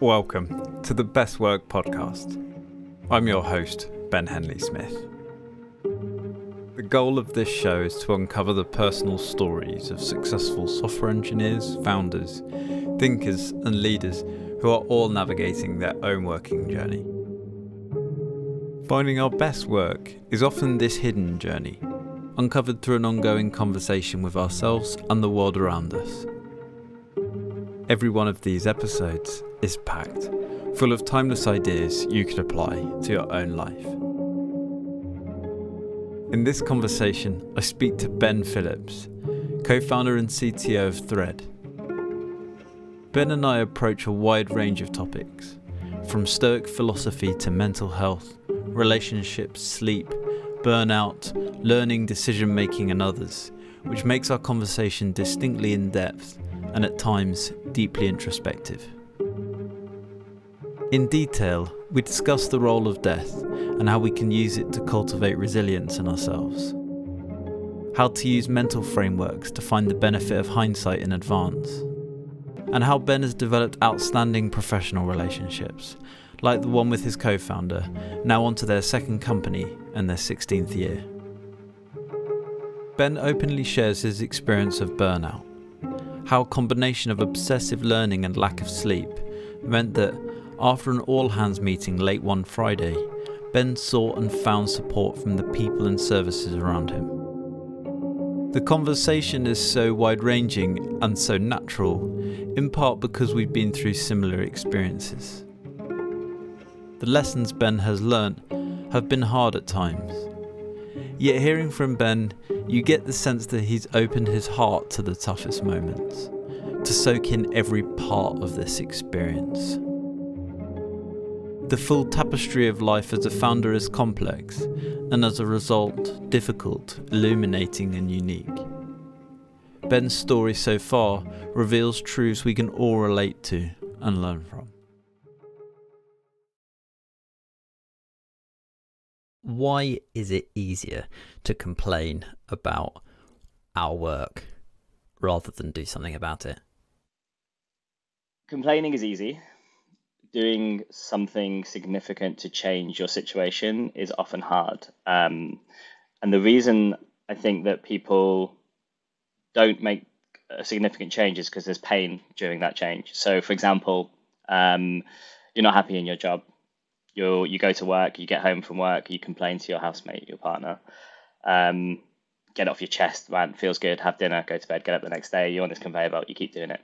Welcome to the Best Work Podcast. I'm your host, Ben Henley Smith. The goal of this show is to uncover the personal stories of successful software engineers, founders, thinkers, and leaders who are all navigating their own working journey. Finding our best work is often this hidden journey, uncovered through an ongoing conversation with ourselves and the world around us. Every one of these episodes is packed, full of timeless ideas you could apply to your own life. In this conversation, I speak to Ben Phillips, co founder and CTO of Thread. Ben and I approach a wide range of topics, from Stoic philosophy to mental health, relationships, sleep, burnout, learning, decision making, and others, which makes our conversation distinctly in depth and at times deeply introspective. In detail, we discuss the role of death and how we can use it to cultivate resilience in ourselves. How to use mental frameworks to find the benefit of hindsight in advance. And how Ben has developed outstanding professional relationships, like the one with his co founder, now onto their second company and their 16th year. Ben openly shares his experience of burnout how a combination of obsessive learning and lack of sleep meant that, after an all hands meeting late one Friday, Ben sought and found support from the people and services around him. The conversation is so wide ranging and so natural, in part because we've been through similar experiences. The lessons Ben has learnt have been hard at times. Yet, hearing from Ben you get the sense that he's opened his heart to the toughest moments, to soak in every part of this experience. The full tapestry of life as a founder is complex, and as a result, difficult, illuminating, and unique. Ben's story so far reveals truths we can all relate to and learn from. why is it easier to complain about our work rather than do something about it? Complaining is easy. Doing something significant to change your situation is often hard. Um, and the reason I think that people don't make a significant change is because there's pain during that change. So, for example, um, you're not happy in your job you you go to work, you get home from work, you complain to your housemate, your partner, um, get off your chest, man, feels good, have dinner, go to bed, get up the next day, you're on this conveyor belt, you keep doing it.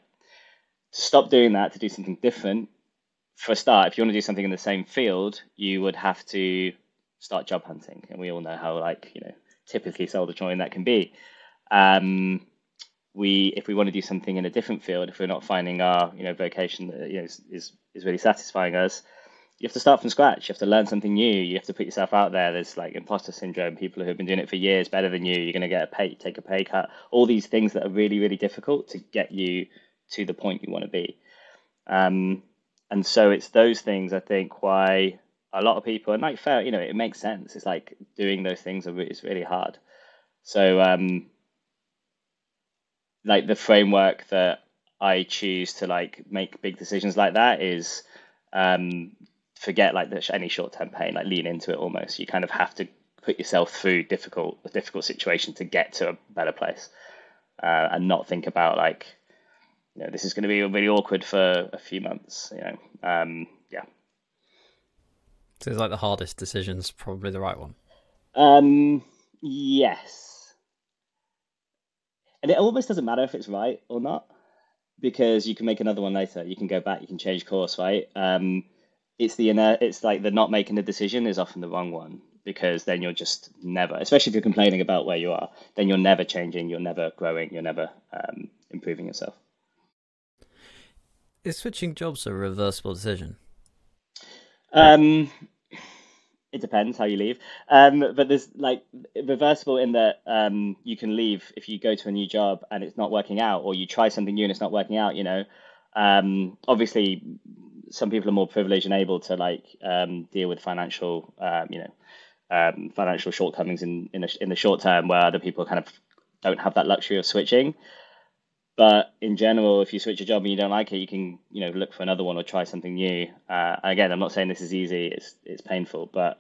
To stop doing that, to do something different, for a start, if you want to do something in the same field, you would have to start job hunting, and we all know how like you know typically soul destroying that can be. Um, we, if we want to do something in a different field, if we're not finding our you know vocation that you know is, is, is really satisfying us, you have to start from scratch. You have to learn something new. You have to put yourself out there. There's like imposter syndrome. People who have been doing it for years better than you. You're going to get a pay, take a pay cut. All these things that are really, really difficult to get you to the point you want to be. Um, and so it's those things I think why a lot of people and like fair, you know, it makes sense. It's like doing those things are is really hard. So um, like the framework that I choose to like make big decisions like that is um, forget like the, any short term pain, like lean into it almost. You kind of have to put yourself through difficult a difficult situation to get to a better place, uh, and not think about like, you know, this is going to be really awkward for a few months. You know, um, yeah. So it's like the hardest decision's probably the right one. Um, yes, and it almost doesn't matter if it's right or not because you can make another one later. You can go back, you can change course, right? Um, it's the inner, it's like the not making the decision is often the wrong one because then you're just never, especially if you're complaining about where you are, then you're never changing, you're never growing, you're never um, improving yourself. Is switching jobs a reversible decision? Um, it depends how you leave. Um, but there's like reversible in that um, you can leave if you go to a new job and it's not working out, or you try something new and it's not working out. You know, um, obviously some people are more privileged and able to like um, deal with financial, um, you know, um, financial shortcomings in in the, in the short term, where other people kind of don't have that luxury of switching. But in general, if you switch a job and you don't like it, you can you know look for another one or try something new. Uh, again, I'm not saying this is easy; it's it's painful, but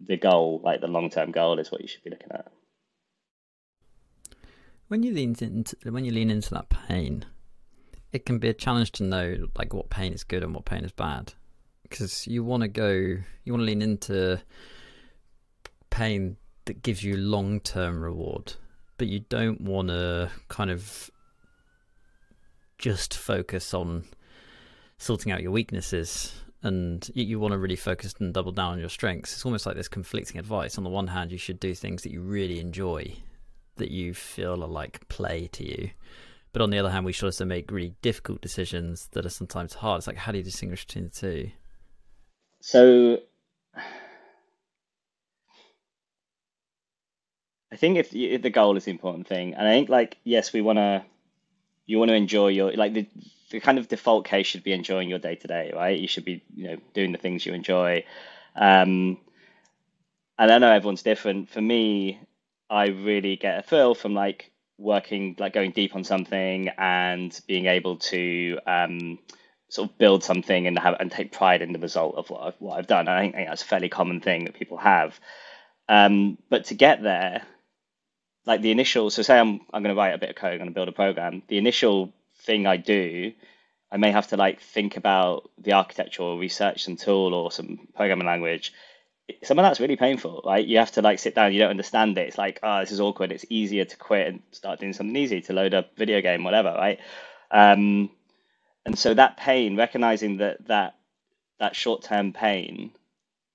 the goal, like the long term goal, is what you should be looking at. When you lean into when you lean into that pain, it can be a challenge to know like what pain is good and what pain is bad, because you want to go, you want to lean into pain that gives you long term reward, but you don't want to kind of just focus on sorting out your weaknesses and you, you want to really focus and double down on your strengths. It's almost like there's conflicting advice. On the one hand, you should do things that you really enjoy, that you feel are like play to you. But on the other hand, we should also make really difficult decisions that are sometimes hard. It's like, how do you distinguish between the two? So, I think if, if the goal is the important thing, and I think like yes, we want to you want to enjoy your like the the kind of default case should be enjoying your day to day, right? You should be you know doing the things you enjoy. Um, and I know everyone's different. For me, I really get a thrill from like working, like going deep on something and being able to um, sort of build something and have and take pride in the result of what I've, what I've done. I think, I think that's a fairly common thing that people have. Um, but to get there, like the initial so say i'm i'm going to write a bit of code i'm going to build a program. The initial thing i do i may have to like think about the architecture or research some tool or some programming language. Some of that's really painful right? You have to like sit down you don't understand it. It's like oh this is awkward. It's easier to quit and start doing something easy to load a video game whatever right? Um, and so that pain recognizing that that that short-term pain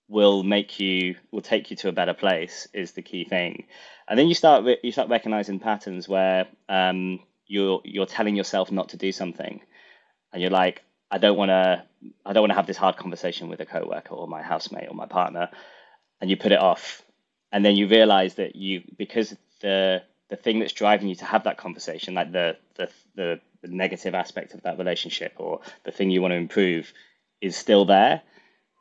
will make you will take you to a better place is the key thing and then you start you start recognizing patterns where um, you're you're telling yourself not to do something. And you're like i don't want to i don't want to have this hard conversation with a coworker or my housemate or my partner. And you put it off. And then you realize that you because the the thing that's driving you to have that conversation like the the the, the negative aspect of that relationship or the thing you want to improve is still there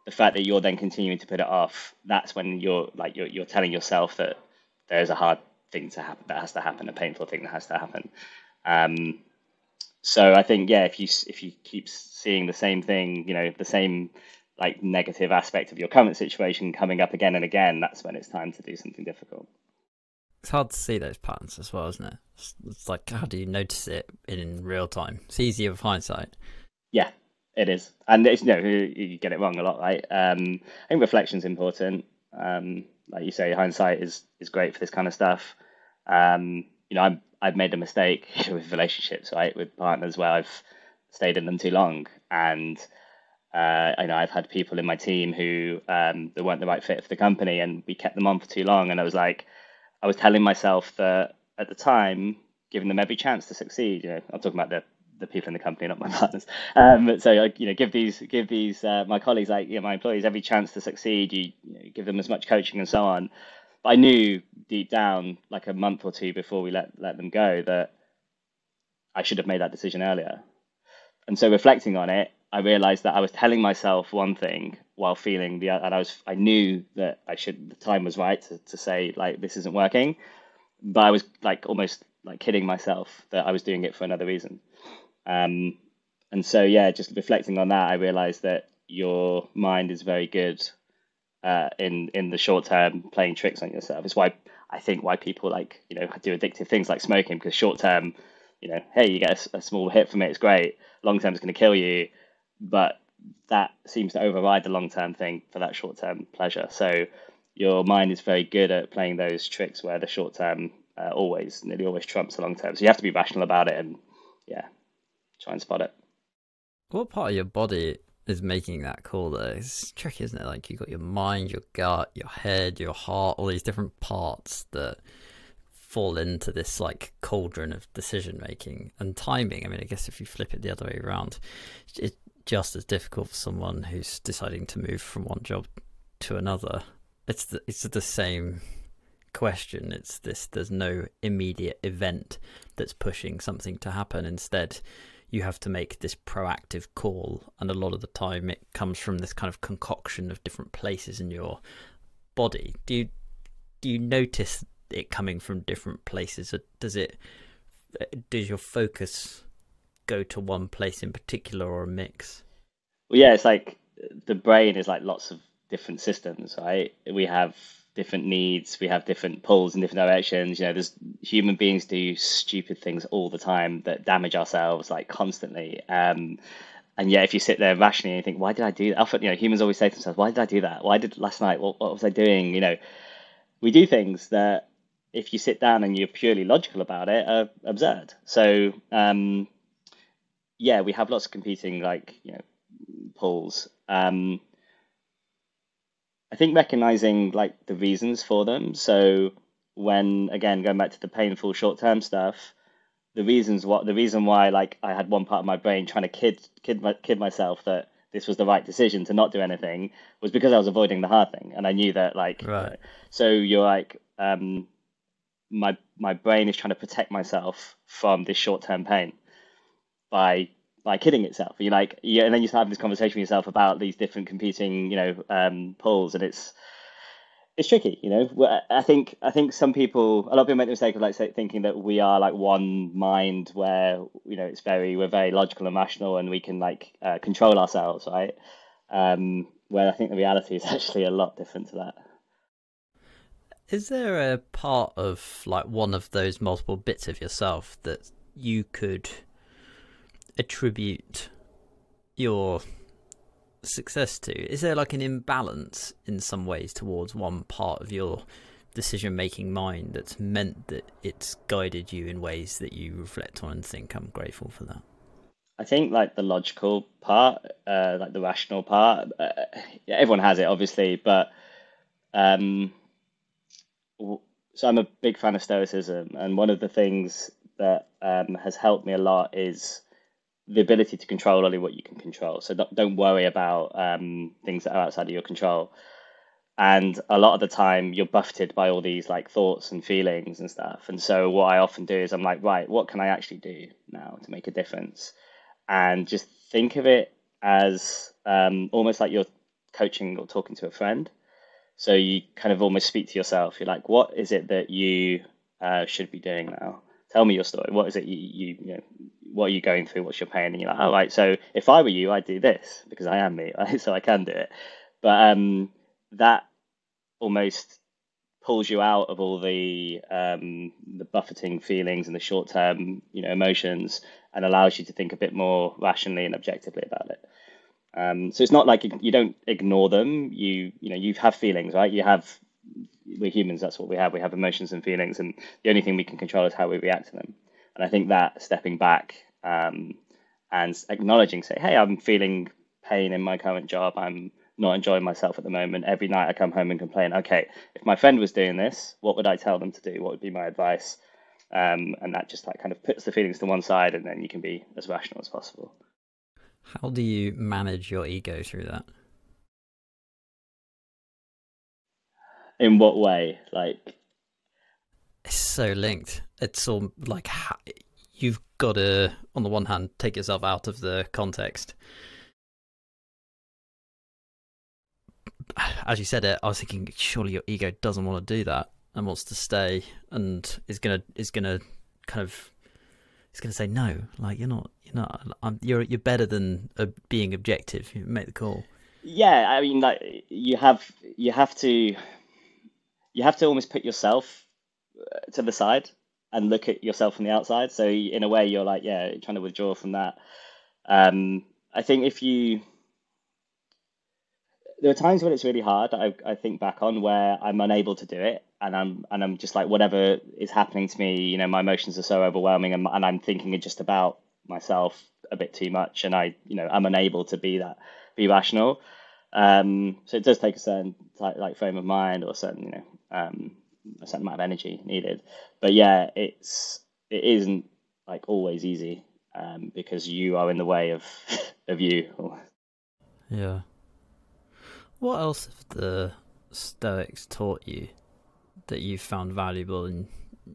the fact that you're then continuing to put it off, that's when you're like you're you're telling yourself that there's a hard thing to happen that has to happen, a painful thing that has to happen. Um, so I think yeah, if you if you keep seeing the same thing, you know, the same like negative aspect of your current situation coming up again and again, that's when it's time to do something difficult. It's hard to see those patterns as well, isn't it? It's, it's like how do you notice it in real time? It's easier with hindsight. Yeah, it is, and it's, you know you get it wrong a lot, right? Um, I think reflection's important. Um, like you say, hindsight is is great for this kind of stuff. Um, you know, I've I've made a mistake with relationships, right, with partners where I've stayed in them too long, and uh, I know I've had people in my team who um, they weren't the right fit for the company, and we kept them on for too long, and I was like, I was telling myself that at the time, giving them every chance to succeed. You know, I'm talking about the the people in the company, not my partners. Um, so you know, give these give these uh, my colleagues, like you know, my employees, every chance to succeed. You, you know, give them as much coaching and so on. But I knew deep down, like a month or two before we let let them go, that I should have made that decision earlier. And so reflecting on it, I realized that I was telling myself one thing while feeling the and I was I knew that I should the time was right to, to say like this isn't working, but I was like almost like kidding myself that I was doing it for another reason. Um, and so, yeah, just reflecting on that, I realized that your mind is very good uh, in in the short term playing tricks on yourself. It's why I think why people like you know do addictive things like smoking because short term, you know, hey, you get a, a small hit from it, it's great. Long term, it's going to kill you, but that seems to override the long term thing for that short term pleasure. So your mind is very good at playing those tricks where the short term uh, always nearly always trumps the long term. So you have to be rational about it and yeah, try and spot it. What part of your body is making that call though? It's tricky, isn't it? Like you've got your mind, your gut, your head, your heart, all these different parts that fall into this like cauldron of decision making and timing. I mean, I guess if you flip it the other way around, it's just as difficult for someone who's deciding to move from one job to another. It's the, it's the same question. It's this there's no immediate event that's pushing something to happen. Instead, you have to make this proactive call, and a lot of the time it comes from this kind of concoction of different places in your body. Do you do you notice it coming from different places, or does it does your focus go to one place in particular or a mix? Well, yeah, it's like the brain is like lots of different systems, right? We have different needs, we have different pulls in different directions. You know, there's human beings do stupid things all the time that damage ourselves like constantly. Um, and yet, if you sit there rationally and think, why did I do that? Often, you know, humans always say to themselves, why did I do that? Why did last night? What, what was I doing? You know, we do things that if you sit down and you're purely logical about it are absurd. So, um, yeah, we have lots of competing like you know pulls. Um, I think recognizing like the reasons for them. So when again going back to the painful short term stuff, the reasons what the reason why like I had one part of my brain trying to kid kid kid myself that this was the right decision to not do anything was because I was avoiding the hard thing, and I knew that like right. So you're like um, my my brain is trying to protect myself from this short term pain by by kidding itself. You like, yeah, and then you start having this conversation with yourself about these different competing, you know, um, pulls, and it's it's tricky. You know, I think I think some people, a lot of people make the mistake of like thinking that we are like one mind, where you know it's very we're very logical and rational, and we can like uh, control ourselves, right? Um, where I think the reality is actually a lot different to that. Is there a part of like one of those multiple bits of yourself that you could attribute your success to? Is there like an imbalance in some ways towards one part of your decision making mind that's meant that it's guided you in ways that you reflect on and think I'm grateful for that? I think like the logical part, uh, like the rational part, uh, yeah, everyone has it obviously, but um, so I'm a big fan of Stoicism, and one of the things that um, has helped me a lot is the ability to control only what you can control. So don't, worry about um, things that are outside of your control. And a lot of the time, you're buffeted by all these like thoughts and feelings and stuff. And so what I often do is I'm like, right, what can I actually do now to make a difference? And just think of it as um, almost like you're coaching or talking to a friend. So you kind of almost speak to yourself. You're like, what is it that you uh, should be doing now? Tell me your story. What is it you, you, you know, what are you going through? What's your pain? And you're like, all right. So if I were you, I'd do this because I am me, right? so I can do it. But um, that almost pulls you out of all the um, the buffeting feelings and the short term, you know, emotions, and allows you to think a bit more rationally and objectively about it. Um, so it's not like you don't ignore them. You you know you have feelings, right? You have we're humans. That's what we have. We have emotions and feelings, and the only thing we can control is how we react to them. And I think that stepping back um, and acknowledging, say, hey, I'm feeling pain in my current job. I'm not enjoying myself at the moment. Every night I come home and complain, okay, if my friend was doing this, what would I tell them to do? What would be my advice? Um, and that just like kind of puts the feelings to one side, and then you can be as rational as possible. How do you manage your ego through that? In what way? Like it's so linked. It's all like you've got to, on the one hand, take yourself out of the context. As you said it, I was thinking, surely your ego doesn't want to do that and wants to stay and is gonna is gonna kind of is gonna say no. Like you're not, you're not, I'm, you're you're better than uh, being objective. You make the call. Yeah, I mean, like you have you have to you have to almost put yourself to the side and look at yourself from the outside. So in a way, you're like, yeah, trying to withdraw from that. Um, I think if you, there are times when it's really hard. I, I think back on where I'm unable to do it, and I'm and I'm just like whatever is happening to me. You know, my emotions are so overwhelming, and, and I'm thinking just about myself a bit too much, and I, you know, I'm unable to be that, be rational. Um, so it does take a certain type, like frame of mind or certain, you know, um, a certain amount of energy needed. But yeah, it's it isn't like always easy um, because you are in the way of of you. Yeah. What else have the Stoics taught you that you found valuable in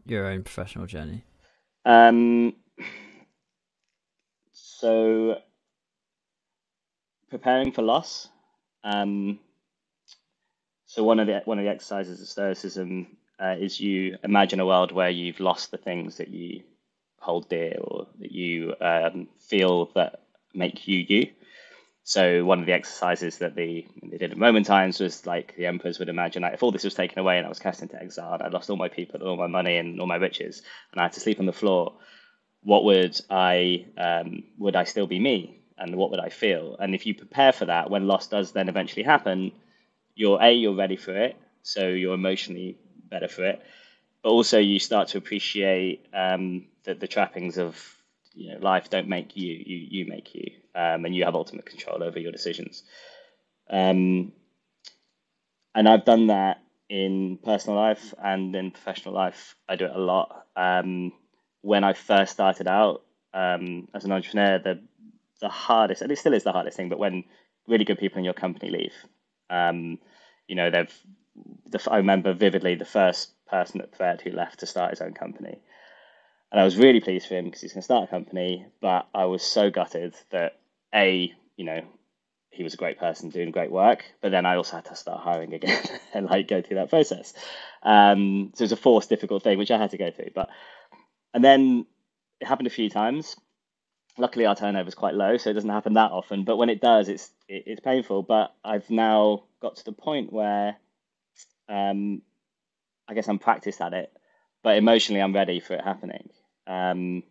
your own professional journey? Um. So preparing for loss. Um, so one of the one of the exercises of Stoicism uh, is you imagine a world where you've lost the things that you hold dear or that you um, feel that make you you. So one of the exercises that the they did at Roman times was like the emperors would imagine like if all this was taken away and I was cast into exile and I lost all my people all my money and all my riches and I had to sleep on the floor, what would I um, would I still be me and what would I feel? And if you prepare for that, when loss does then eventually happen, you're a you're ready for it, so you're emotionally better for it, but also you start to appreciate um, the, the trappings of you know life don't make you you you make you um, and you have ultimate control over your decisions. Um, and I've done that in personal life and in professional life. I do it a lot. Um, when I first started out um, as an entrepreneur the the hardest and it still is the hardest thing but when really good people in your company leave um, you know they've the, I remember vividly the first person at Thread who left to start his own company and I was really pleased for him because he's going to start a company. But I was so gutted that a, you know, he was a great person doing great work, but then I also had to start hiring again and like go through that process. Um, so it was a forced, difficult thing which I had to go through. But and then it happened a few times. Luckily, our turnover is quite low, so it doesn't happen that often. But when it does, it's it, it's painful. But I've now got to the point where, um, I guess I'm practiced at it but emotionally I'm ready for it happening. Um,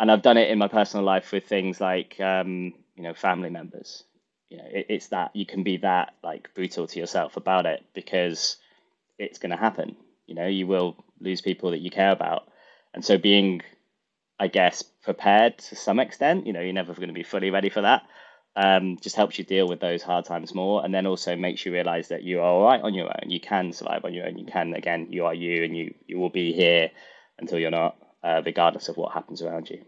and I've done it in my personal life with things like um, you know family members. You know, it, it's that you can be that like brutal to yourself about it because it's going to happen. You know, you will lose people that you care about, and so being, I guess, prepared to some extent. You know, you're never going to be fully ready for that um, just helps you deal with those hard times more, and then also makes you realize that you are all right on your own. You can survive on your own. You can again. You are you, and you you will be here until you're not, uh, regardless of what happens around you.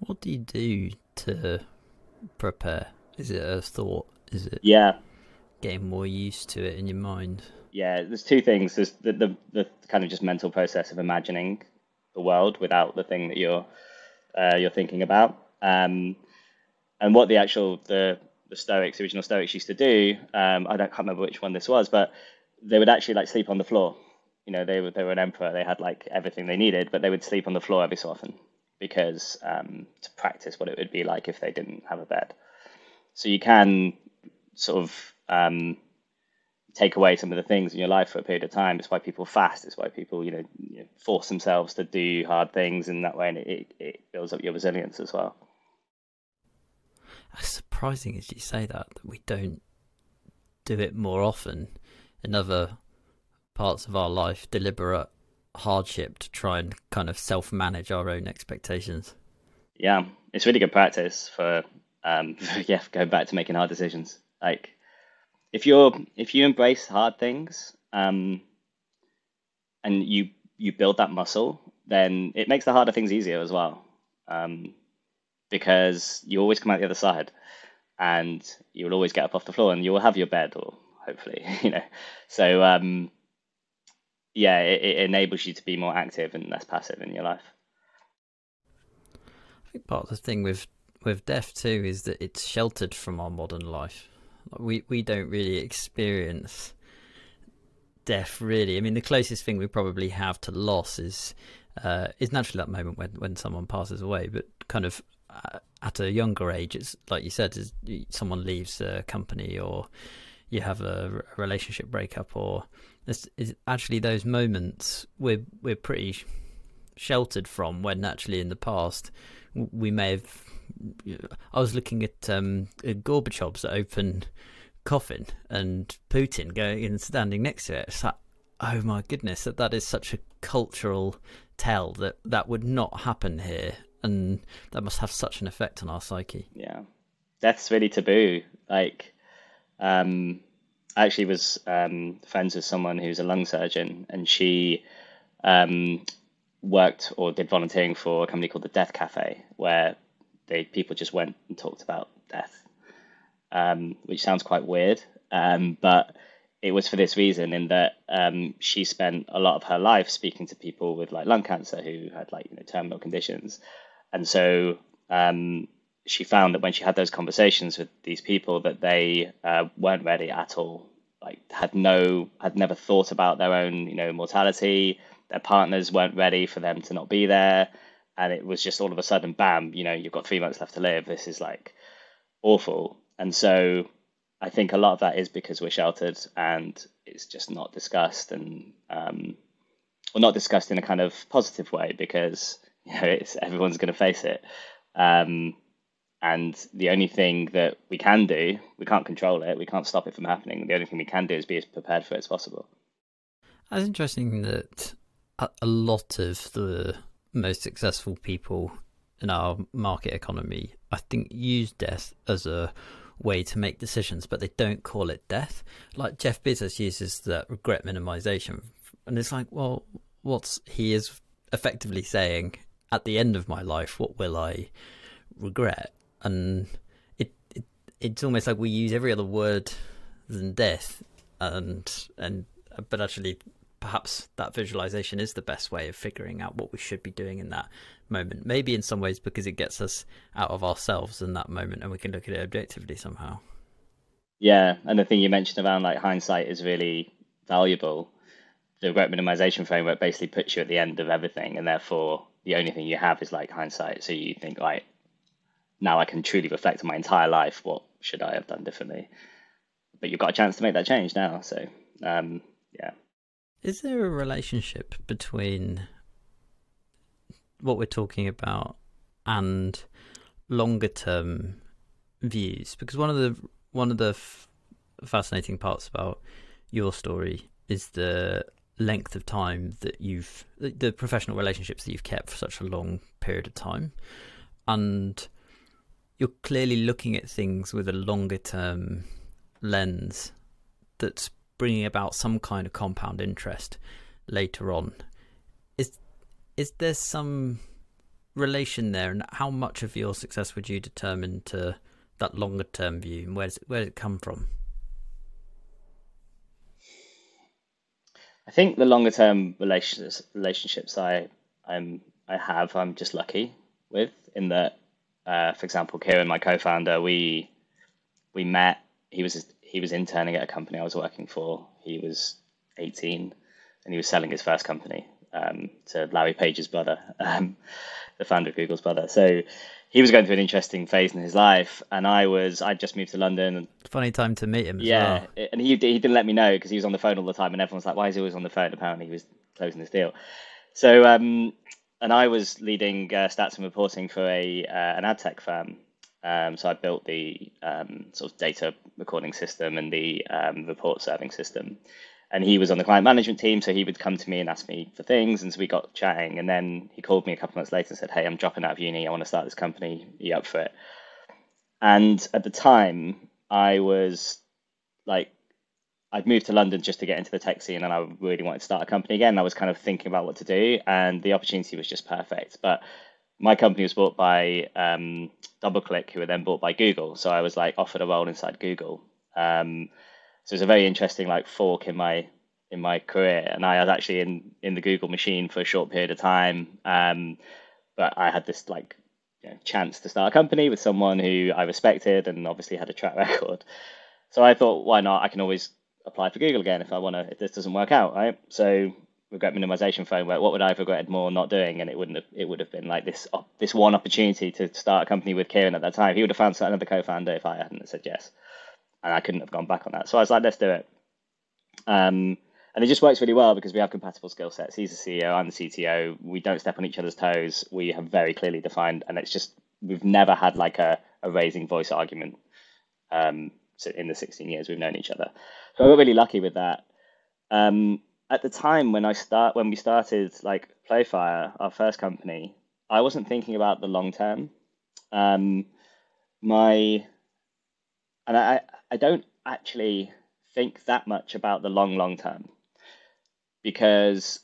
What do you do to prepare? Is it a thought? Is it yeah getting more used to it in your mind? Yeah, there's two things. There's the the, the kind of just mental process of imagining the world without the thing that you're uh, you're thinking about. Um, and what the actual the the Stoics, the original Stoics used to do, um, I don't can't remember which one this was, but they would actually like sleep on the floor. You know, they were they were an emperor, they had like everything they needed, but they would sleep on the floor every so often because um, to practice what it would be like if they didn't have a bed. So you can sort of um, take away some of the things in your life for a period of time. It's why people fast. It's why people, you know, you know force themselves to do hard things in that way, and it, it builds up your resilience as well. It's surprising as you say that that we don't do it more often in other parts of our life. Deliberate hardship to try and kind of self-manage our own expectations. Yeah, it's really good practice for um, yeah going back to making hard decisions. Like if you're if you embrace hard things um, and you you build that muscle, then it makes the harder things easier as well. Um, because you always come out the other side and you'll always get up off the floor and you'll have your bed or hopefully you know. So um, yeah it, it, enables you to be more active and less passive in your life. I think part of the thing with with death too is that it's sheltered from our modern life we we don't really experience death really i mean the closest thing we probably have to loss is uh, is naturally that moment when, when someone passes away, but kind of at a younger age, it's like you said, is someone leaves a company or you have a relationship breakup, or it's, actually those moments we're we're pretty sheltered from. When actually in the past we may have. I was looking at um, Gorbachev's open coffin and Putin going and standing next to it. It's like, oh my goodness, that that is such a cultural tell that that would not happen here and that must have such an effect on our psyche. Yeah, death's really taboo. Like, um, I actually was um, friends with someone who's a lung surgeon, and she um, worked or did volunteering for a company called the Death Cafe, where they people just went and talked about death, um, which sounds quite weird, um, but it was for this reason in that um, she spent a lot of her life speaking to people with like lung cancer who had like you know terminal conditions and so um, she found that when she had those conversations with these people, that they uh, weren't ready at all. Like had no, had never thought about their own, you know, mortality. their partners weren't ready for them to not be there, and it was just all of a sudden, bam, you know, you've got three months left to live. This is like awful, and so I think a lot of that is because we're sheltered and it's just not discussed and um, well, not discussed in a kind of positive way because you know it's everyone's going to face it. Um, and the only thing that we can do, we can't control it, we can't stop it from happening. The only thing we can do is be as prepared for it as possible. It's interesting that a lot of the most successful people in our market economy, I think, use death as a way to make decisions, but they don't call it death. Like Jeff Bezos uses the regret minimization, and it's like, well, what's he is effectively saying at the end of my life, what will I regret? And it, it it's almost like we use every other word than death, and and but actually perhaps that visualization is the best way of figuring out what we should be doing in that moment. Maybe in some ways because it gets us out of ourselves in that moment and we can look at it objectively somehow. Yeah, and the thing you mentioned around like hindsight is really valuable. The regret minimization framework basically puts you at the end of everything, and therefore the only thing you have is like hindsight. So you think, right, now I can truly reflect on my entire life. What should I have done differently? But you've got a chance to make that change now. So um. Is there a relationship between what we're talking about and longer term views? Because one of the one of the f- fascinating parts about your story is the length of time that you've the professional relationships that you've kept for such a long period of time and you're clearly looking at things with a longer term lens that's bringing about some kind of compound interest later on. Is is there some relation there, and how much of your success would you determine to that longer term view, and where does it, where does it come from? I think the longer term relationships relationships I I'm I have I'm just lucky with in that, uh, for example, Kieran, my co-founder, we we met. He was he was interning at a company I was working for. He was 18 and he was selling his first company um, to Larry Page's brother, um, the founder of Google's brother. So he was going through an interesting phase in his life, and I was I'd just moved to London. Funny time to meet him. yeah, well. and he he didn't let me know because he was on the phone all the time, and everyone's like, "Why is he always on the phone?" Apparently, he was closing this deal. So, um, and I was leading uh, stats and reporting for a uh, an ad tech firm, um, so I built the um, sort of data recording system and the um, report serving system. And he was on the client management team, so he would come to me and ask me for things. And so we got chatting. And then he called me a couple months later and said, Hey, I'm dropping out of uni. I want to start this company. Are you up for it? And at the time, I was like, I'd moved to London just to get into the tech scene and I really wanted to start a company again. I was kind of thinking about what to do, and the opportunity was just perfect. But my company was bought by um, DoubleClick, who were then bought by Google. So I was like offered a role inside Google. Um, so it's a very interesting like fork in my in my career. And I was actually in in the Google machine for a short period of time. Um, but I had this like you know, chance to start a company with someone who I respected and obviously had a track record. So I thought, why not? I can always apply for Google again if I want to. If this doesn't work out, right? So regret minimization framework, what would I have regretted more not doing? And it wouldn't have, it would have been like this this one opportunity to start a company with Kieran at that time. He would have found another co-founder if I hadn't said yes, and I couldn't have gone back on that. So I was like, let's do it. Um, and it just works really well because we have compatible skill sets. He's the CEO, I'm the CTO. We don't step on each other's toes. We have very clearly defined, and it's just we've never had like a, a raising voice argument um, in the 16 years we've known each other. So we're really lucky with that. Um, at the time when I start when we started like Playfire, our first company, I wasn't thinking about the long term. Um, my and I I don't actually think that much about the long long term because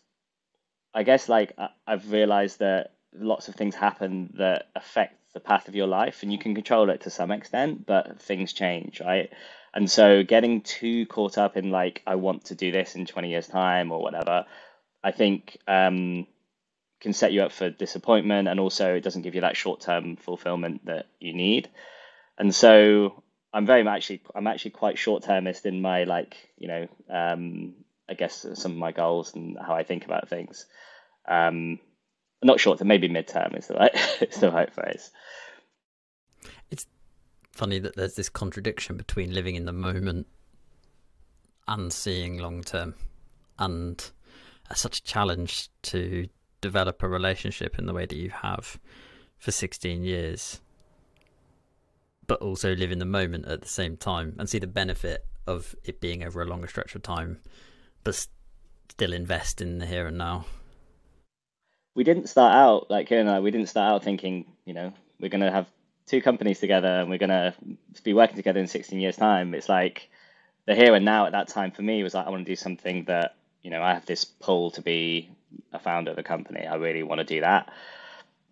I guess like I've realized that lots of things happen that affect the path of your life and you can control it to some extent, but things change, right? And so getting too caught up in like, I want to do this in 20 years' time or whatever, I think um, can set you up for disappointment. And also, it doesn't give you that short term fulfillment that you need. And so I'm very actually, I'm actually quite short termist in my like, you know, um, I guess some of my goals and how I think about things. Um, not short term, maybe midterm is the right is the right phrase. Funny that there's this contradiction between living in the moment and seeing long term, and uh, such a challenge to develop a relationship in the way that you have for 16 years, but also live in the moment at the same time and see the benefit of it being over a longer stretch of time, but still invest in the here and now. We didn't start out like Kieran and I. We didn't start out thinking, you know, we're going to have two companies together and we're going to be working together in 16 years' time. It's like the here and now at that time for me was like I want to do something that you know I have this pull to be a founder of a company. I really want to do that.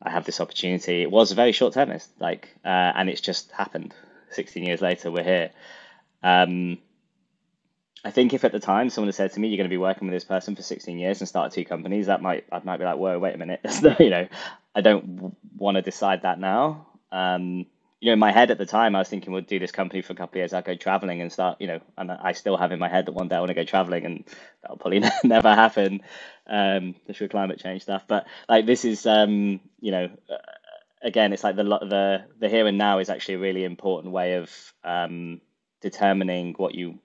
I have this opportunity. It was a very short term, like, uh, and it's just happened. 16 years later, we're here. Um, I think if at the time someone had said to me, "You're going to be working with this person for 16 years and start two companies," that might I might be like, "Whoa, wait a minute." you know, I don't want to decide that now. Um, you know, in my head at the time, I was thinking we'll do this company for a couple of years. I'll go traveling and start, you know, and I still have in my head that one day I want to go traveling, and that'll probably never happen, um, just with climate change stuff. But like this is, um, you know, uh, again, it's like the the the here and now is actually a really important way of um, determining what you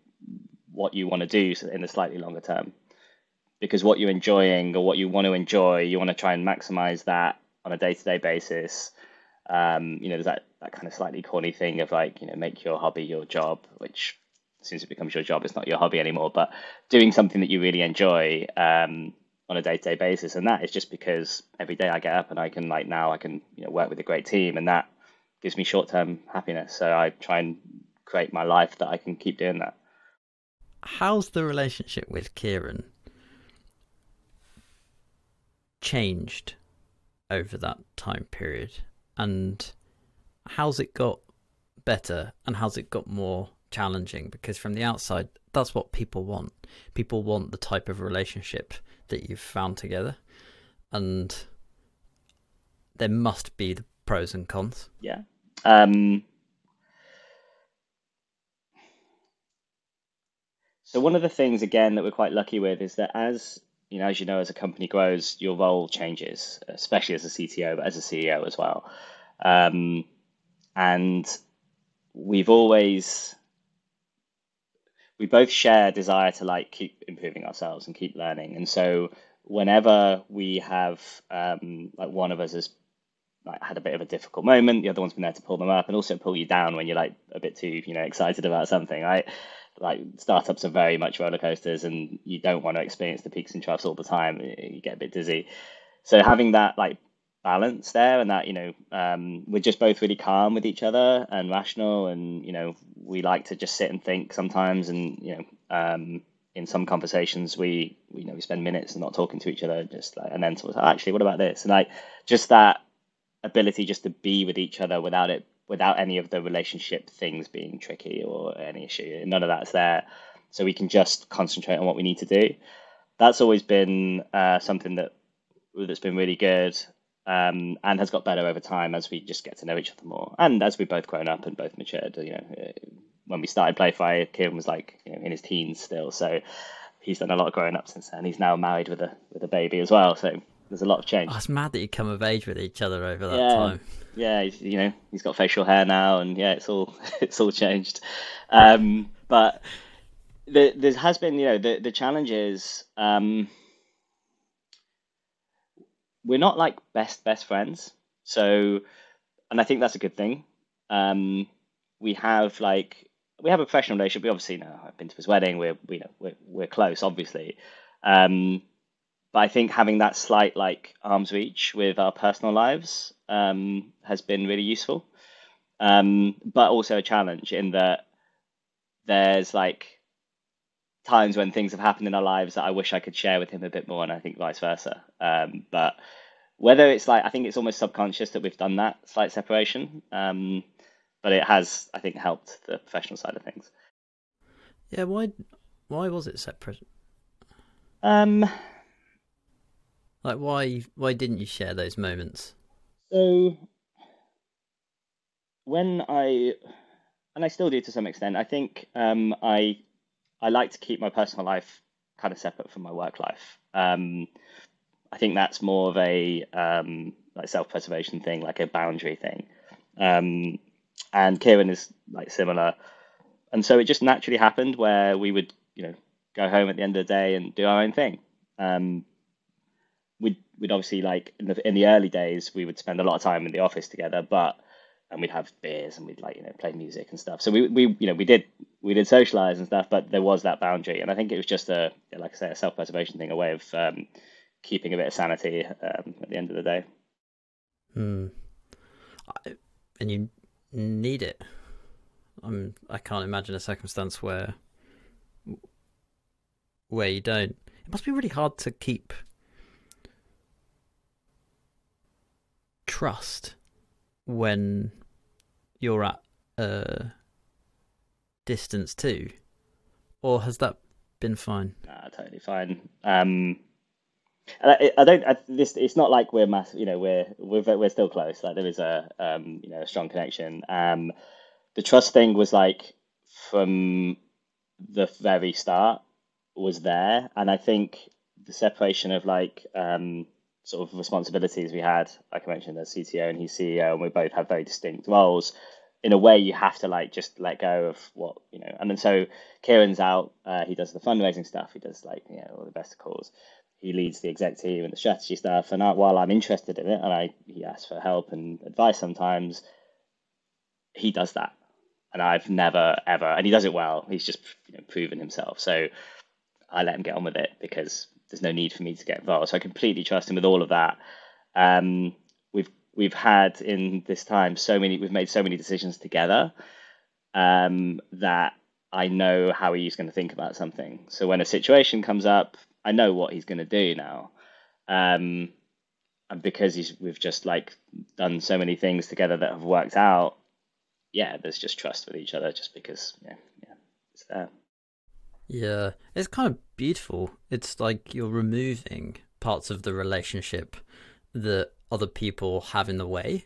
what you want to do in the slightly longer term, because what you're enjoying or what you want to enjoy, you want to try and maximize that on a day to day basis um, you know, there's that, that kind of slightly corny thing of like, you know, make your hobby your job, which as soon as it becomes your job, it's not your hobby anymore. But doing something that you really enjoy um, on a day to day basis, and that is just because every day I get up and I can like now I can you know work with a great team, and that gives me short term happiness. So I try and create my life that I can keep doing that. How's the relationship with Kieran changed over that time period? And how's it got better and how's it got more challenging? Because from the outside that's what people want. People want the type of relationship that you've found together. And there must be the pros and cons. Yeah. Um so one of the things again that we're quite lucky with is that as you know, as you know, as a company grows, your role changes, especially as a CTO, but as a CEO as well. Um, and we've always we both share a desire to like keep improving ourselves and keep learning. And so whenever we have um, like one of us has like had a bit of a difficult moment, the other one's been there to pull them up and also pull you down when you're like a bit too you know excited about something, right? Like startups are very much roller coasters and you don't want to experience the peaks and troughs all the time. You get a bit dizzy. So having that like balance there and that you know um, we're just both really calm with each other and rational and you know we like to just sit and think sometimes and you know um, in some conversations we, we you know we spend minutes not talking to each other just like and then sort of actually what about this? And like just that ability just to be with each other without it without any of the relationship things being tricky or any issue. None of that's there. So we can just concentrate on what we need to do. That's always been uh, something that that's been really good um, and has got better over time as we just get to know each other more and as we've both grown up and both matured. You know, uh, when we started Playfire, Kieran was like you know, in his teens still, so he's done a lot of growing up since then. He's now married with a with a baby as well, so there's a lot of change. Oh, it's mad that you come of age with each other over that yeah. time yeah, you know, he's got facial hair now, and yeah, it's all it's all changed. Um, but the, there has been, you know, the the challenge is um, we're not like best best friends. So, and I think that's a good thing. Um, we have like we have a professional relationship. We obviously know I've been to his wedding. We're we know we're we're close, obviously. Um, but I think having that slight like arm's reach with our personal lives um, has been really useful, um, but also a challenge in that there's like times when things have happened in our lives that I wish I could share with him a bit more, and I think vice versa. Um, but whether it's like I think it's almost subconscious that we've done that slight separation, um, but it has I think helped the professional side of things. Yeah, why why was it separate? Um, like why why didn't you share those moments? So when I and I still do to some extent, I think um, I I like to keep my personal life kind of separate from my work life. Um, I think that's more of a um, like self-preservation thing, like a boundary thing. Um, and Kieran is like similar, and so it just naturally happened where we would, you know, go home at the end of the day and do our own thing. Um, we'd obviously like in the in the early days we would spend a lot of time in the office together, but and we'd have beers and we'd like you know play music and stuff. So we we you know we did we did socialize and stuff, but there was that boundary, and I think it was just a like I say a self preservation thing, a way of um, keeping a bit of sanity um, at the end of the day. Hmm. And you need it. I'm. I can't imagine a circumstance where where you don't. It must be really hard to keep trust when you're at a distance too, or has that been fine? Nah, totally fine. Um, I, I don't. I, this it's not like we're mass. You know, we're we're we're still close. Like there is a um, you know a strong connection. Um, the trust thing was like from the very start was there, and I think the separation of like um, sort of responsibilities we had, like I mentioned, as CTO and he's CEO, and we both have very distinct roles. In a way, you have to like just let go of what you know. And then so Kieran's out. Uh, he does the fundraising stuff. He does like you know all the best calls. He leads the exec team and the strategy stuff. And I, while I'm interested in it, and I he asks for help and advice sometimes, he does that. And I've never ever, and he does it well. He's just you know, proven himself. So I let him get on with it because there's no need for me to get involved. So I completely trust him with all of that. Um, we've we've had in this time so many we've made so many decisions together um, that I know how he's going to think about something. So when a situation comes up, I know what he's going to do now. Um, and because he's we've just like done so many things together that have worked out, yeah, there's just trust with each other just because yeah, yeah, it's there. Yeah, it's kind of beautiful. It's like you're removing parts of the relationship that other people have in the way.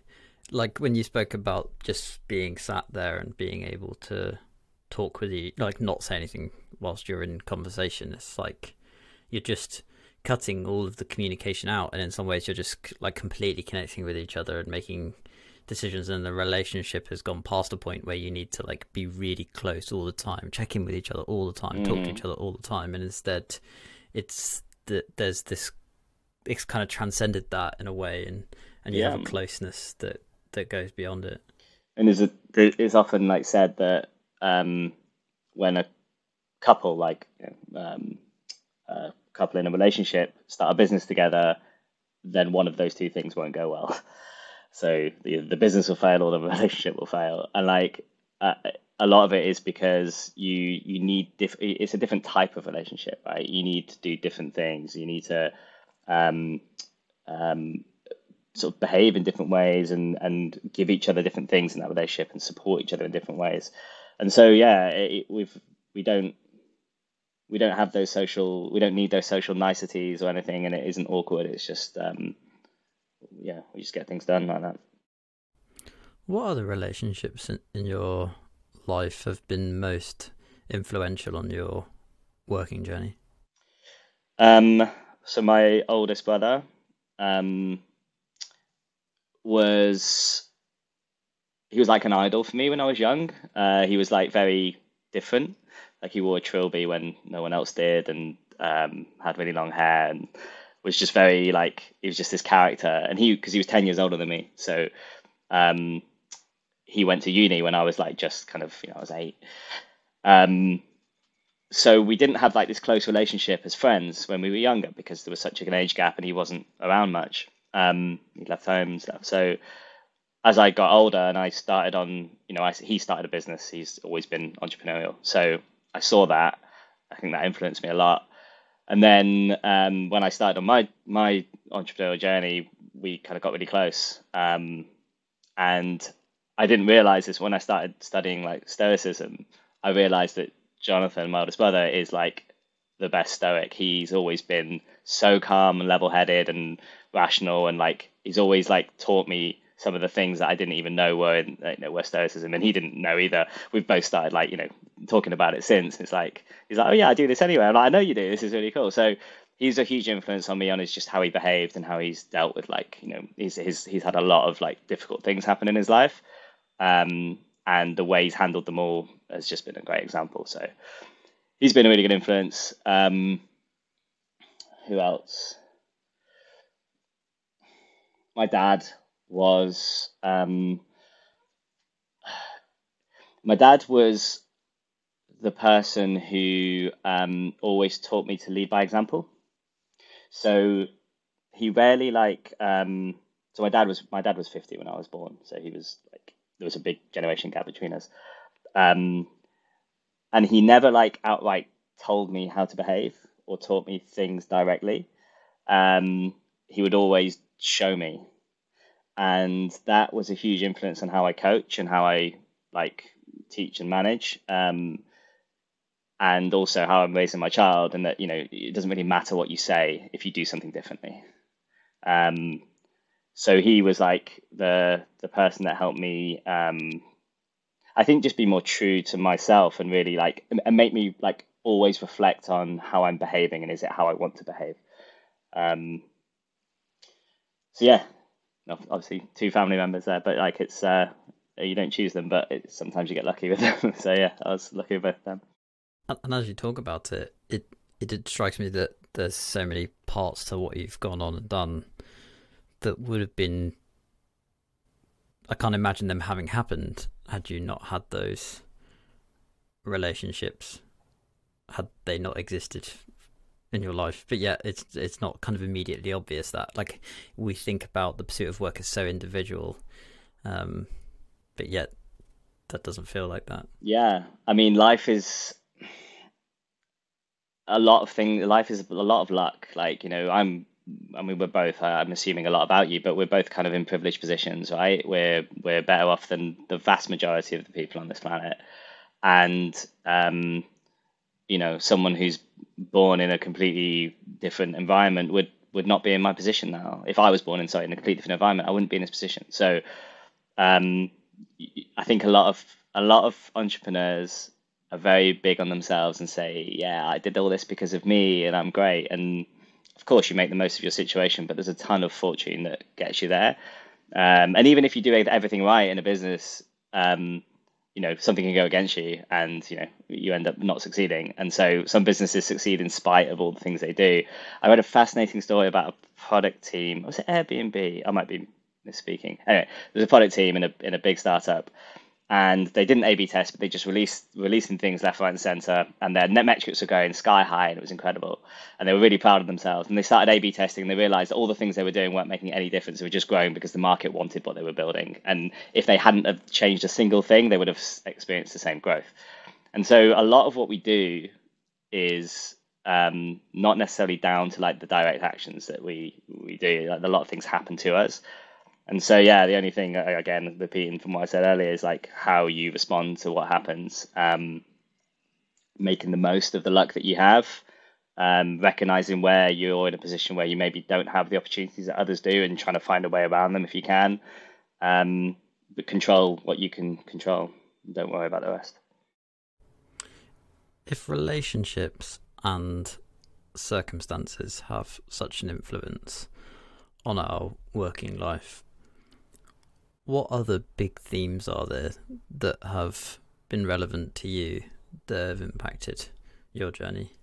Like when you spoke about just being sat there and being able to talk with you, like not say anything whilst you're in conversation. It's like you're just cutting all of the communication out, and in some ways, you're just like completely connecting with each other and making decisions and the relationship has gone past a point where you need to like be really close all the time, check in with each other all the time, mm. talk to mm-hmm. each other all the time, and instead, it's that there's this it's kind of transcended that in a way, and and you yeah. have a closeness that that goes beyond it. And is it it's often like said that um, when a couple like um, a couple in a relationship start a business together, then one of those two things won't go well. So the the business will fail or the relationship will fail. And like uh, a lot of it is because you you need diff- it's a different type of relationship, right? You need to do different things. You need to um, um, sort of behave in different ways and and give each other different things in that relationship and support each other in different ways. And so yeah, it, we've we don't we don't have those social we don't need those social niceties or anything, and it isn't awkward. It's just um, yeah, we just get things done like that. What other relationships in, in your life have been most influential on your working journey? Um, so my oldest brother um, was he was like an idol for me when I was young. Uh, he was like very different. Like he wore a trilby when no one else did, and um, had really long hair, and was just very like he was just this character, and he because he was ten years older than me, so um, he went to uni when I was like just kind of you know I was eight. Um, so we didn't have like this close relationship as friends when we were younger because there was such an age gap and he wasn't around much. Um, he left home and stuff. So as I got older and I started on, you know, I, he started a business. He's always been entrepreneurial. So I saw that. I think that influenced me a lot. And then um, when I started on my my entrepreneurial journey, we kind of got really close. Um, and I didn't realize this when I started studying like Stoicism. I realized that Jonathan, my oldest brother, is like the best Stoic. He's always been so calm and level-headed and rational, and like he's always like taught me some of the things that I didn't even know were in, you know, were Stoicism, and he didn't know either. We've both started like you know talking about it since. It's like he's like, oh yeah, I do this anyway. I'm like, I know you do. This is really cool. So he's a huge influence on me on is just how he behaved and how he's dealt with like you know he's he's he's had a lot of like difficult things happen in his life, um, and the way he's handled them all has just been a great example. So he's been a really good influence. Um, who else? My dad was. Um, my dad was the person who um, always taught me to lead by example. So he rarely like. Um, so my dad was my dad was fifty when I was born. So he was like there was a big generation gap between us. Um, and he never like outright told me how to behave or taught me things directly. Um, he would always show me, and that was a huge influence on how I coach and how I like teach and manage. Um, and also how I'm raising my child, and that you know it doesn't really matter what you say if you do something differently. Um, so he was like the the person that helped me. Um, I think just be more true to myself and really like and make me like always reflect on how I'm behaving and is it how I want to behave. Um, so yeah, obviously two family members there, but like it's uh, you don't choose them, but it, sometimes you get lucky with them. so yeah, I was lucky with them. And as you talk about it, it it strikes me that there's so many parts to what you've gone on and done that would have been. I can't imagine them having happened had you not had those relationships, had they not existed in your life. But yeah, it's it's not kind of immediately obvious that like we think about the pursuit of work as so individual, um, but yet that doesn't feel like that. Yeah, I mean, life is a lot of things. Life is a lot of luck. Like you know, I'm. I mean, we're both. Uh, I'm assuming a lot about you, but we're both kind of in privileged positions, right? We're we're better off than the vast majority of the people on this planet, and um, you know, someone who's born in a completely different environment would would not be in my position now. If I was born in in a completely different environment, I wouldn't be in this position. So, um, I think a lot of a lot of entrepreneurs are very big on themselves and say, "Yeah, I did all this because of me, and I'm great." And of course, you make the most of your situation, but there's a ton of fortune that gets you there. Um, and even if you do everything right in a business, um, you know something can go against you, and you know you end up not succeeding. And so some businesses succeed in spite of all the things they do. I read a fascinating story about a product team. Was it Airbnb? I might be misspeaking. Anyway, there's a product team in a in a big startup and they didn't A/B test, but they just released releasing things left, right, and center, and their net metrics were going sky high, and it was incredible, and they were really proud of themselves. And they started A/B testing, and they realized all the things they were doing weren't making any difference; they were just growing because the market wanted what they were building. And if they hadn't have changed a single thing, they would have experienced the same growth. And so, a lot of what we do is um, not necessarily down to like the direct actions that we we do. Like, a lot of things happen to us, and so, yeah, the only thing, again, repeating from what I said earlier, is like how you respond to what happens, um, making the most of the luck that you have, um, recognizing where you're in a position where you maybe don't have the opportunities that others do, and trying to find a way around them if you can. Um, but control what you can control. Don't worry about the rest. If relationships and circumstances have such an influence on our working life, what other big themes are there that have been relevant to you that have impacted your journey?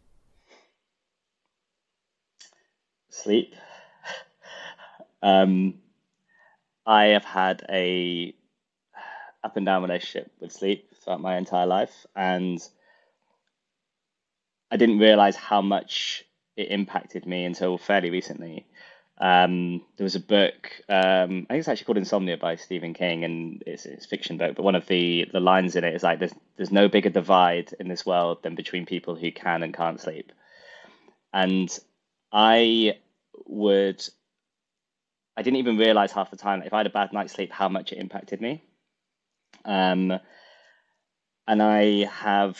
Sleep. um, I have had a up and down relationship with sleep throughout my entire life, and I didn't realize how much it impacted me until fairly recently. Um, there was a book, um, I think it's actually called Insomnia by Stephen King, and it's, it's fiction book. But one of the, the lines in it is like, "There's there's no bigger divide in this world than between people who can and can't sleep." And I would, I didn't even realize half the time if I had a bad night's sleep how much it impacted me. Um, and I have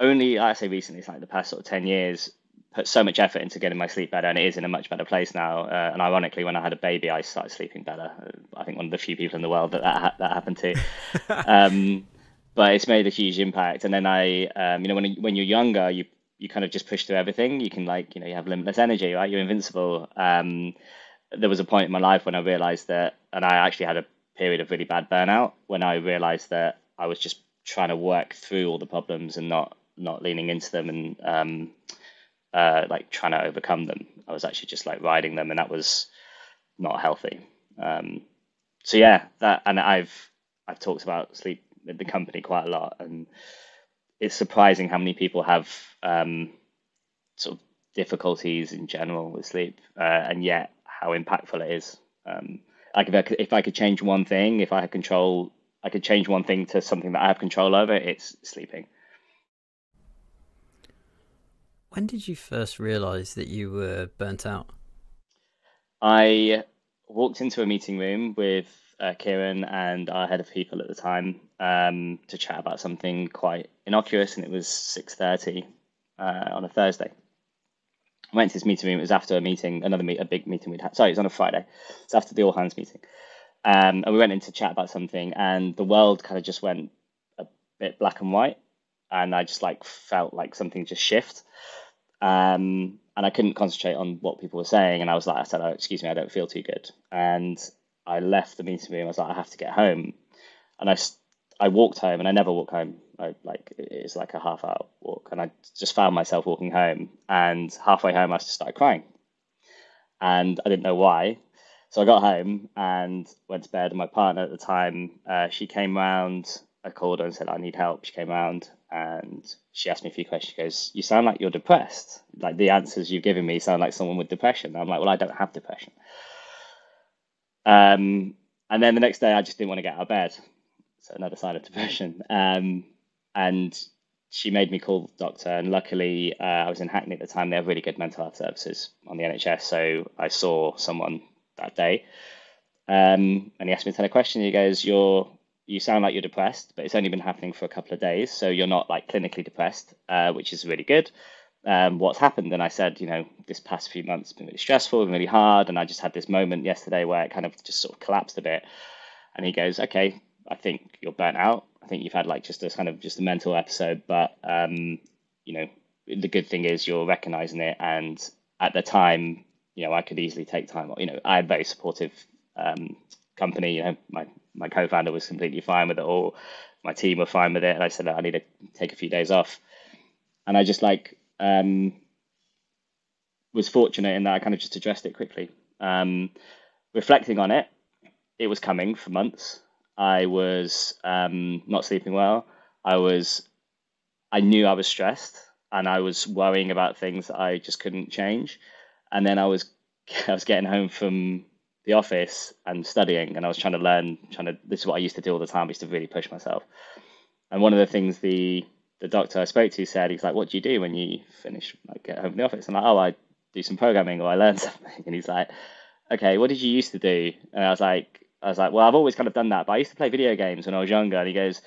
only, I say recently, it's like the past sort of ten years, put so much effort into getting my sleep better, and it is in a much better place now. Uh, and ironically, when I had a baby, I started sleeping better. I think one of the few people in the world that that, ha- that happened to. um, but it's made a huge impact. And then I, um, you know, when when you're younger, you you kind of just push through everything. You can like, you know, you have limitless energy, right? You're invincible. Um, there was a point in my life when I realized that, and I actually had a period of really bad burnout when I realized that I was just trying to work through all the problems and not not leaning into them and um, uh, like trying to overcome them. I was actually just like riding them, and that was not healthy. Um, so yeah, that and I've I've talked about sleep in the company quite a lot, and it's surprising how many people have um, sort of difficulties in general with sleep, uh, and yet how impactful it is. Um, like if I, could, if I could change one thing, if I had control, I could change one thing to something that I have control over. It's sleeping. When did you first realize that you were burnt out? I walked into a meeting room with uh, Kieran and our head of people at the time um, to chat about something quite innocuous, and it was six thirty uh, on a Thursday. I went to this meeting room. It was after a meeting, another meet, a big meeting we'd had. Sorry, it was on a Friday. It's after the all hands meeting, um, and we went in to chat about something, and the world kind of just went a bit black and white, and I just like felt like something just shift. Um, and I couldn't concentrate on what people were saying. And I was like, I said, oh, excuse me, I don't feel too good. And I left the meeting room. I was like, I have to get home. And I, I walked home and I never walk home. I, like it's like a half hour walk. And I just found myself walking home. And halfway home, I just started crying. And I didn't know why. So I got home and went to bed. And my partner at the time, uh, she came round. I called her and said, I need help. She came round and she asked me a few questions. She goes, You sound like you're depressed. Like the answers you've given me sound like someone with depression. I'm like, Well, I don't have depression. Um, and then the next day, I just didn't want to get out of bed. So another sign of depression. Um, and she made me call the doctor. And luckily, uh, I was in Hackney at the time. They have really good mental health services on the NHS. So I saw someone that day. Um, and he asked me 10 question. He goes, You're you sound like you're depressed, but it's only been happening for a couple of days, so you're not like clinically depressed, uh, which is really good. Um, what's happened? And I said, you know, this past few months been really stressful and really hard, and I just had this moment yesterday where it kind of just sort of collapsed a bit. And he goes, okay, I think you're burnt out. I think you've had like just a kind of just a mental episode, but um, you know, the good thing is you're recognizing it, and at the time, you know, I could easily take time. You know, I had very supportive um, company. You know, my my co-founder was completely fine with it all. My team were fine with it, and I said I need to take a few days off. And I just like um, was fortunate in that I kind of just addressed it quickly. Um, reflecting on it, it was coming for months. I was um, not sleeping well. I was, I knew I was stressed, and I was worrying about things that I just couldn't change. And then I was, I was getting home from the office and studying, and I was trying to learn, trying to. This is what I used to do all the time. Used to really push myself. And one of the things the the doctor I spoke to said, he's like, "What do you do when you finish, like, get home from the office?" I'm like, "Oh, I do some programming or I learn something." And he's like, "Okay, what did you used to do?" And I was like, "I was like, well, I've always kind of done that, but I used to play video games when I was younger." And he goes,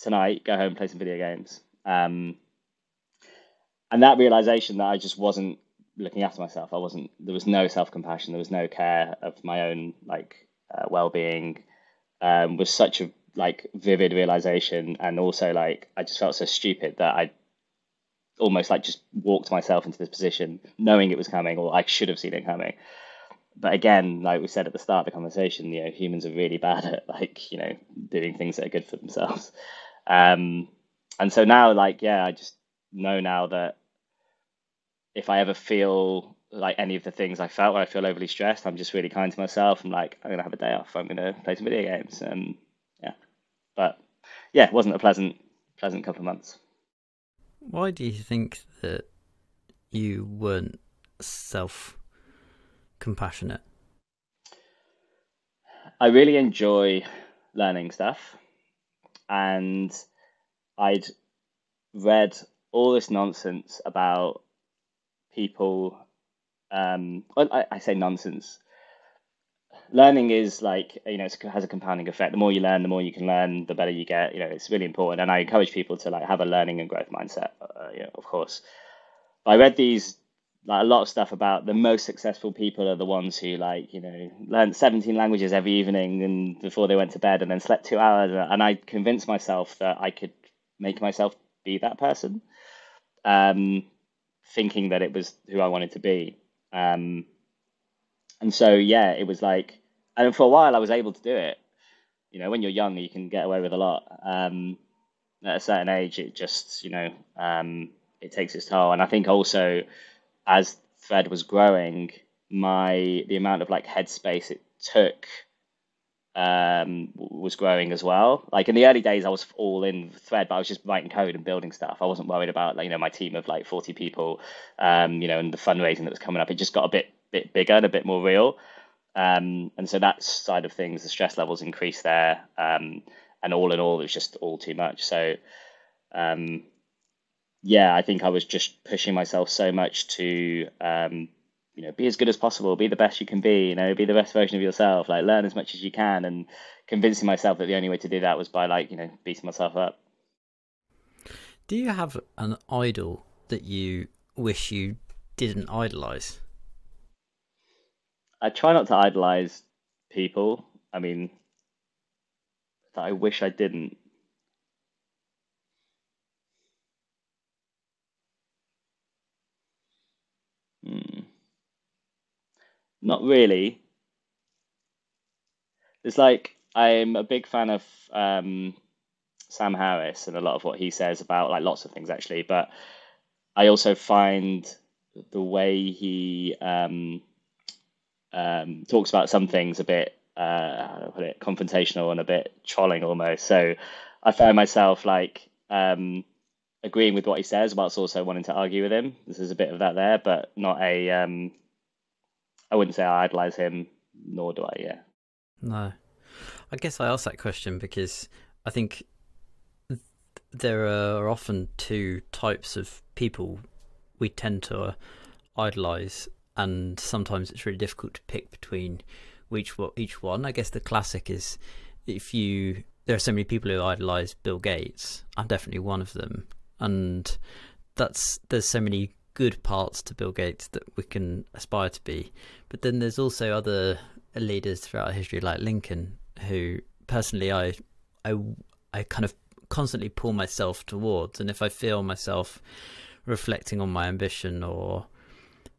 "Tonight, go home, play some video games." Um, and that realization that I just wasn't looking after myself. I wasn't. There was no self compassion. There was no care of my own like uh, well being. Um, was such a like vivid realization, and also like I just felt so stupid that I almost like just walked myself into this position, knowing it was coming, or I should have seen it coming. But again, like we said at the start of the conversation, you know, humans are really bad at like you know doing things that are good for themselves. Um, and so now, like, yeah, I just know now that if I ever feel like any of the things I felt when I feel overly stressed, I'm just really kind to myself. I'm like, I'm gonna have a day off. I'm gonna play some video games. And yeah, but yeah, it wasn't a pleasant, pleasant couple of months. Why do you think that you weren't self compassionate? I really enjoy learning stuff, and I'd read all this nonsense about people um, I, I, say nonsense. Learning is like you know it has a compounding effect. The more you learn, the more you can learn, the better you get. You know it's really important, and I encourage people to like have a learning and growth mindset. Uh, you know, of course, I read these like a lot of stuff about the most successful people are the ones who like you know learned 17 languages every evening and before they went to bed and then slept two hours and i convinced myself that i could make myself be that person um, thinking that it was who i wanted to be. Um, and so yeah it was like and for a while i was able to do it. You know when you're young you can get away with a lot. Um, at a certain age it just you know um, it takes its toll. And i think also as Thread was growing, my the amount of like headspace it took um, was growing as well. Like in the early days, I was all in Thread, but I was just writing code and building stuff. I wasn't worried about like, you know my team of like forty people, um, you know, and the fundraising that was coming up. It just got a bit bit bigger and a bit more real. Um, and so that side of things, the stress levels increased there. Um, and all in all, it was just all too much. So um, yeah, I think I was just pushing myself so much to, um, you know, be as good as possible, be the best you can be, you know, be the best version of yourself, like learn as much as you can, and convincing myself that the only way to do that was by like, you know, beating myself up. Do you have an idol that you wish you didn't idolize? I try not to idolize people. I mean, that I wish I didn't. Not really. It's like I'm a big fan of um, Sam Harris and a lot of what he says about like lots of things actually, but I also find the way he um, um, talks about some things a bit uh, put it confrontational and a bit trolling almost. So I find myself like um, agreeing with what he says, whilst also wanting to argue with him. This is a bit of that there, but not a. Um, I wouldn't say I idolize him, nor do I. Yeah. No, I guess I asked that question because I think there are often two types of people we tend to idolize, and sometimes it's really difficult to pick between each each one. I guess the classic is if you there are so many people who idolize Bill Gates. I'm definitely one of them, and that's there's so many good parts to Bill Gates that we can aspire to be. But then there's also other leaders throughout history, like Lincoln, who personally I I I kind of constantly pull myself towards, and if I feel myself reflecting on my ambition or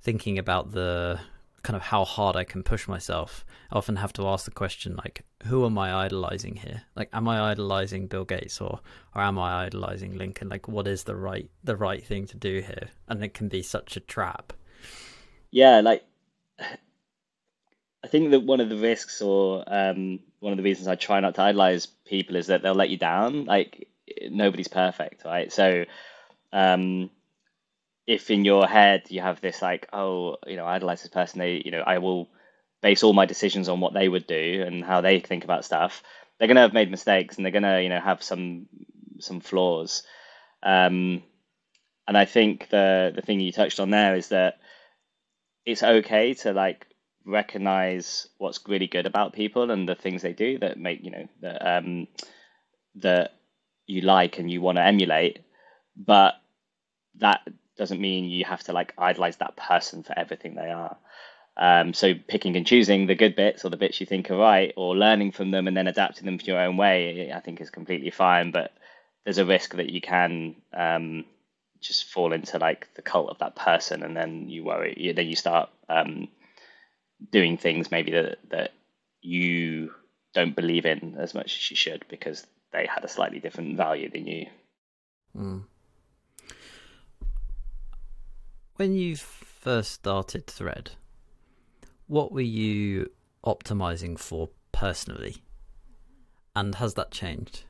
thinking about the kind of how hard I can push myself, I often have to ask the question like, who am I idolizing here? Like, am I idolizing Bill Gates or or am I idolizing Lincoln? Like, what is the right the right thing to do here? And it can be such a trap. Yeah, like I think that one of the risks or um, one of the reasons I try not to idolize people is that they'll let you down. Like nobody's perfect, right? So um, if in your head you have this like, oh, you know, I idolize this person, they, you know, I will base all my decisions on what they would do and how they think about stuff. They're gonna have made mistakes and they're gonna, you know, have some some flaws. Um, and I think the the thing you touched on there is that it's okay to like recognize what's really good about people and the things they do that make you know that um, that you like and you want to emulate, but that doesn't mean you have to like idolize that person for everything they are. Um, so picking and choosing the good bits or the bits you think are right, or learning from them and then adapting them to your own way, I think is completely fine. But there's a risk that you can um, just fall into like the cult of that person, and then you worry. Then you start um, doing things maybe that that you don't believe in as much as you should because they had a slightly different value than you. Mm. When you first started Thread, what were you optimizing for personally? And has that changed?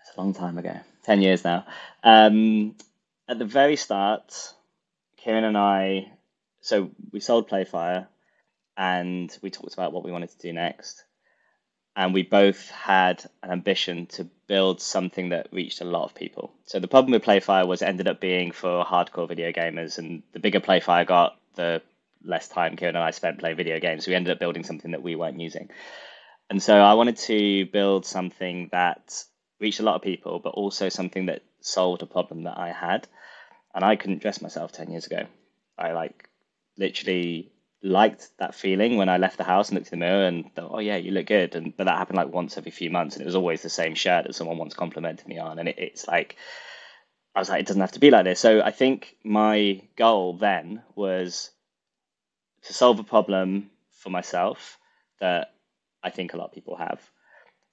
It's a long time ago, 10 years now. Um, at the very start, Kieran and I, so we sold Playfire and we talked about what we wanted to do next and we both had an ambition to build something that reached a lot of people. So the problem with Playfire was ended up being for hardcore video gamers, and the bigger Playfire got, the less time Kieran and I spent playing video games. We ended up building something that we weren't using. And so I wanted to build something that reached a lot of people, but also something that solved a problem that I had. And I couldn't dress myself 10 years ago. I like literally liked that feeling when I left the house and looked in the mirror and thought, oh yeah, you look good. And but that happened like once every few months, and it was always the same shirt that someone once complimented me on, and it, it's like I was like, it doesn't have to be like this. So I think my goal then was to solve a problem for myself that I think a lot of people have.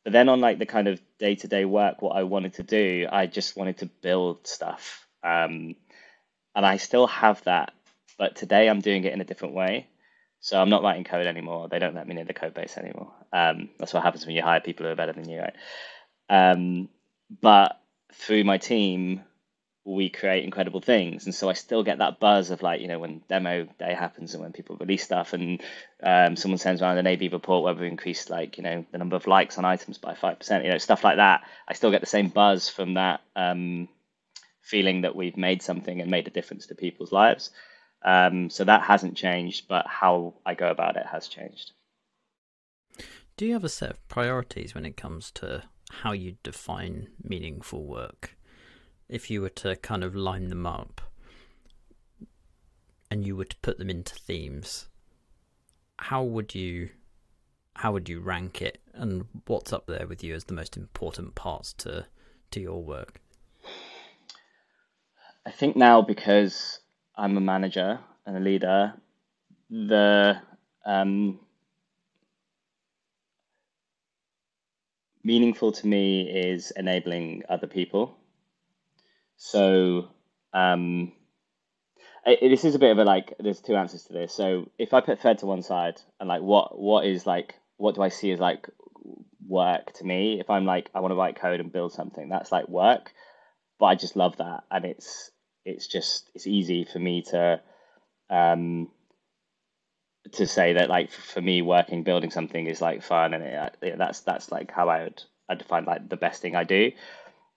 But then on like the kind of day to day work, what I wanted to do, I just wanted to build stuff. Um, and I still have that, but today I'm doing it in a different way. So I'm not writing code anymore. They don't let me near the code base anymore. Um, that's what happens when you hire people who are better than you, right? Um, but through my team, we create incredible things. And so I still get that buzz of like, you know, when demo day happens and when people release stuff and um, someone sends around an A/B report where we increased like, you know, the number of likes on items by 5%, you know, stuff like that. I still get the same buzz from that um, feeling that we've made something and made a difference to people's lives. Um, so that hasn't changed, but how I go about it has changed. Do you have a set of priorities when it comes to how you define meaningful work? if you were to kind of line them up and you were to put them into themes, how would you how would you rank it and what's up there with you as the most important parts to to your work? I think now because I'm a manager and a leader, the um, meaningful to me is enabling other people so um, it, this is a bit of a like. There's two answers to this. So if I put thread to one side and like what what is like what do I see as like work to me? If I'm like I want to write code and build something, that's like work. But I just love that, and it's it's just it's easy for me to um to say that like for me working building something is like fun and it, that's that's like how I would I define like the best thing I do.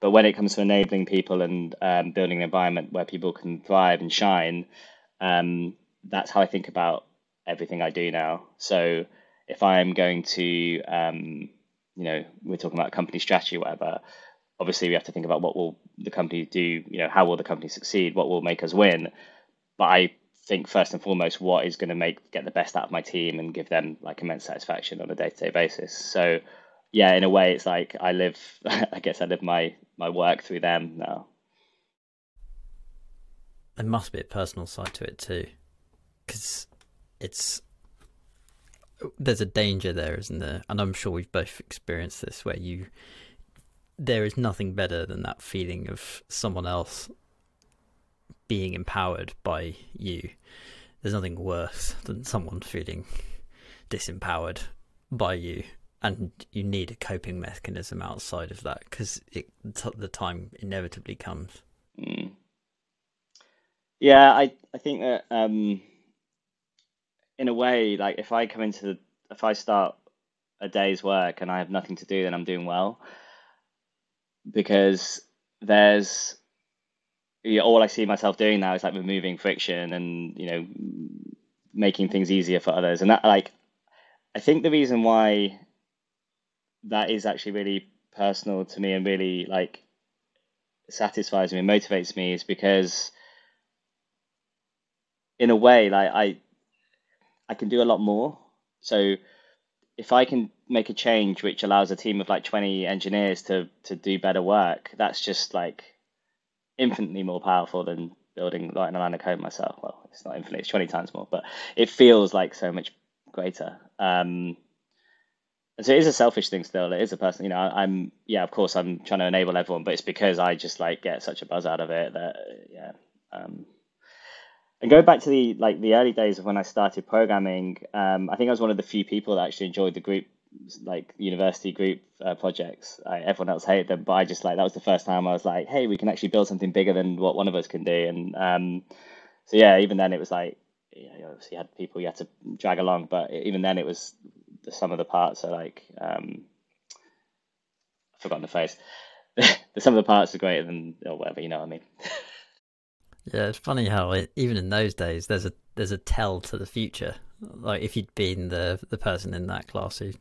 But when it comes to enabling people and um, building an environment where people can thrive and shine, um, that's how I think about everything I do now. So if I'm going to, um, you know, we're talking about company strategy, whatever. Obviously, we have to think about what will the company do. You know, how will the company succeed? What will make us win? But I think first and foremost, what is going to make get the best out of my team and give them like immense satisfaction on a day to day basis. So yeah, in a way, it's like I live. I guess I live my my work through them now. There must be a personal side to it too, because it's there's a danger there, isn't there? And I'm sure we've both experienced this, where you there is nothing better than that feeling of someone else being empowered by you. There's nothing worse than someone feeling disempowered by you and you need a coping mechanism outside of that because the time inevitably comes. Mm. Yeah, I I think that um, in a way, like if I come into the, if I start a day's work and I have nothing to do, then I'm doing well because there's you know, all I see myself doing now is like removing friction and you know making things easier for others, and that like I think the reason why that is actually really personal to me and really like satisfies me and motivates me is because in a way like I I can do a lot more. So if I can make a change which allows a team of like 20 engineers to to do better work, that's just like infinitely more powerful than building like a line of code myself. Well, it's not infinitely, it's 20 times more, but it feels like so much greater. Um, so it is a selfish thing still. It is a person, you know, I'm, yeah, of course I'm trying to enable everyone, but it's because I just like get such a buzz out of it that, yeah. Um, and going back to the, like the early days of when I started programming, um, I think I was one of the few people that actually enjoyed the group, like university group uh, projects. I, everyone else hated them, but I just like, that was the first time I was like, hey, we can actually build something bigger than what one of us can do. And um, so, yeah, even then it was like, you, know, you obviously had people you had to drag along, but even then it was the sum of the parts are like um, I've forgotten the phrase. the sum of the parts are greater than or whatever. You know what I mean? yeah, it's funny how it, even in those days, there's a there's a tell to the future. Like if you'd been the the person in that class who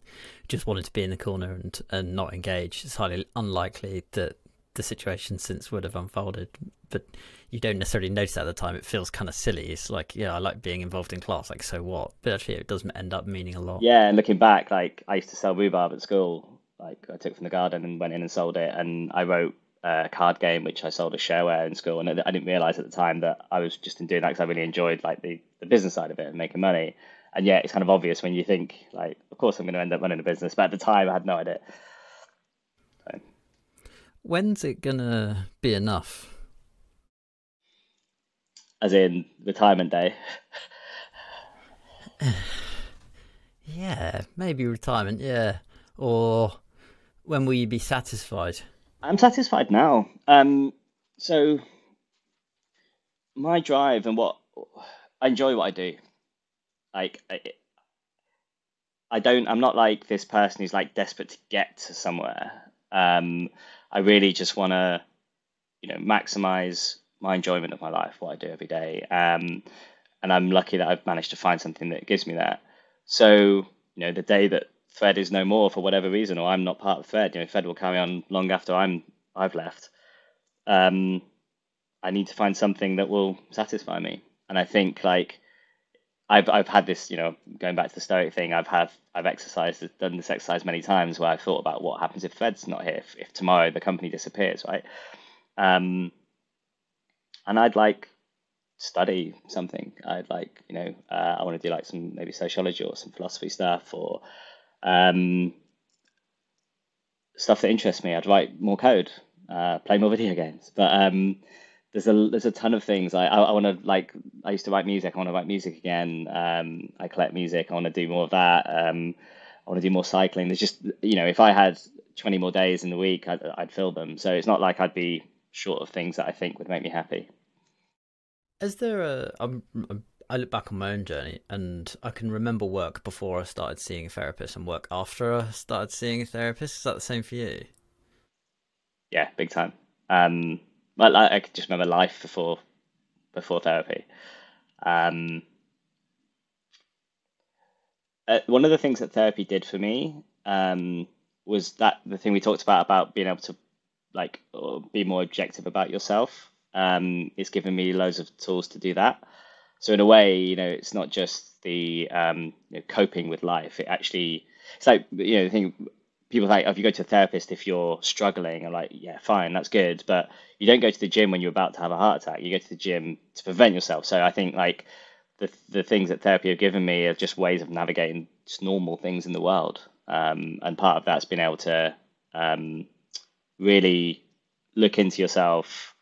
just wanted to be in the corner and and not engage, it's highly unlikely that the situation since would have unfolded. But you don't necessarily notice at the time. It feels kind of silly. It's like, yeah, I like being involved in class. Like, so what? But actually, it doesn't end up meaning a lot. Yeah, and looking back, like I used to sell rhubarb at school. Like I took from the garden and went in and sold it, and I wrote a card game which I sold as shareware in school, and I didn't realize at the time that I was just in doing that because I really enjoyed like the, the business side of it and making money. And yeah, it's kind of obvious when you think like, of course I'm going to end up running a business, but at the time I had no idea. So. When's it gonna be enough? As in retirement day. yeah, maybe retirement. Yeah, or when will you be satisfied? I'm satisfied now. Um, so my drive and what I enjoy what I do. Like I, I don't. I'm not like this person who's like desperate to get to somewhere. Um, I really just want to, you know, maximize my enjoyment of my life, what I do every day. Um, and I'm lucky that I've managed to find something that gives me that. So, you know, the day that Thread is no more for whatever reason, or I'm not part of Thread. You know, Thread will carry on long after I'm I've left. Um, I need to find something that will satisfy me, and I think like I've I've had this, you know, going back to the stoic thing. I've had I've exercised done this exercise many times where I've thought about what happens if Thread's not here, if, if tomorrow the company disappears, right? Um, and I'd like study something. I'd like, you know, uh, I want to do like some maybe sociology or some philosophy stuff or um, stuff that interests me. I'd write more code, uh, play more video games. But um, there's a there's a ton of things. I I, I want to like I used to write music. I want to write music again. Um, I collect music. I want to do more of that. Um, I want to do more cycling. There's just you know if I had 20 more days in the week, I'd, I'd fill them. So it's not like I'd be short of things that I think would make me happy. Is there a? I'm, I'm I look back on my own journey and I can remember work before I started seeing a therapist and work after I started seeing a therapist. Is that the same for you? Yeah, big time. Um, I, I just remember life before before therapy. Um, uh, one of the things that therapy did for me um, was that the thing we talked about about being able to like be more objective about yourself. Um, it's given me loads of tools to do that. So in a way, you know, it's not just the um, you know, coping with life. It actually, it's like you know, the thing people think, oh, if you go to a therapist if you're struggling, I'm like, yeah, fine, that's good, but you don't go to the gym when you're about to have a heart attack. You go to the gym to prevent yourself. So I think like the the things that therapy have given me are just ways of navigating just normal things in the world, um, and part of that's been able to um, really look into yourself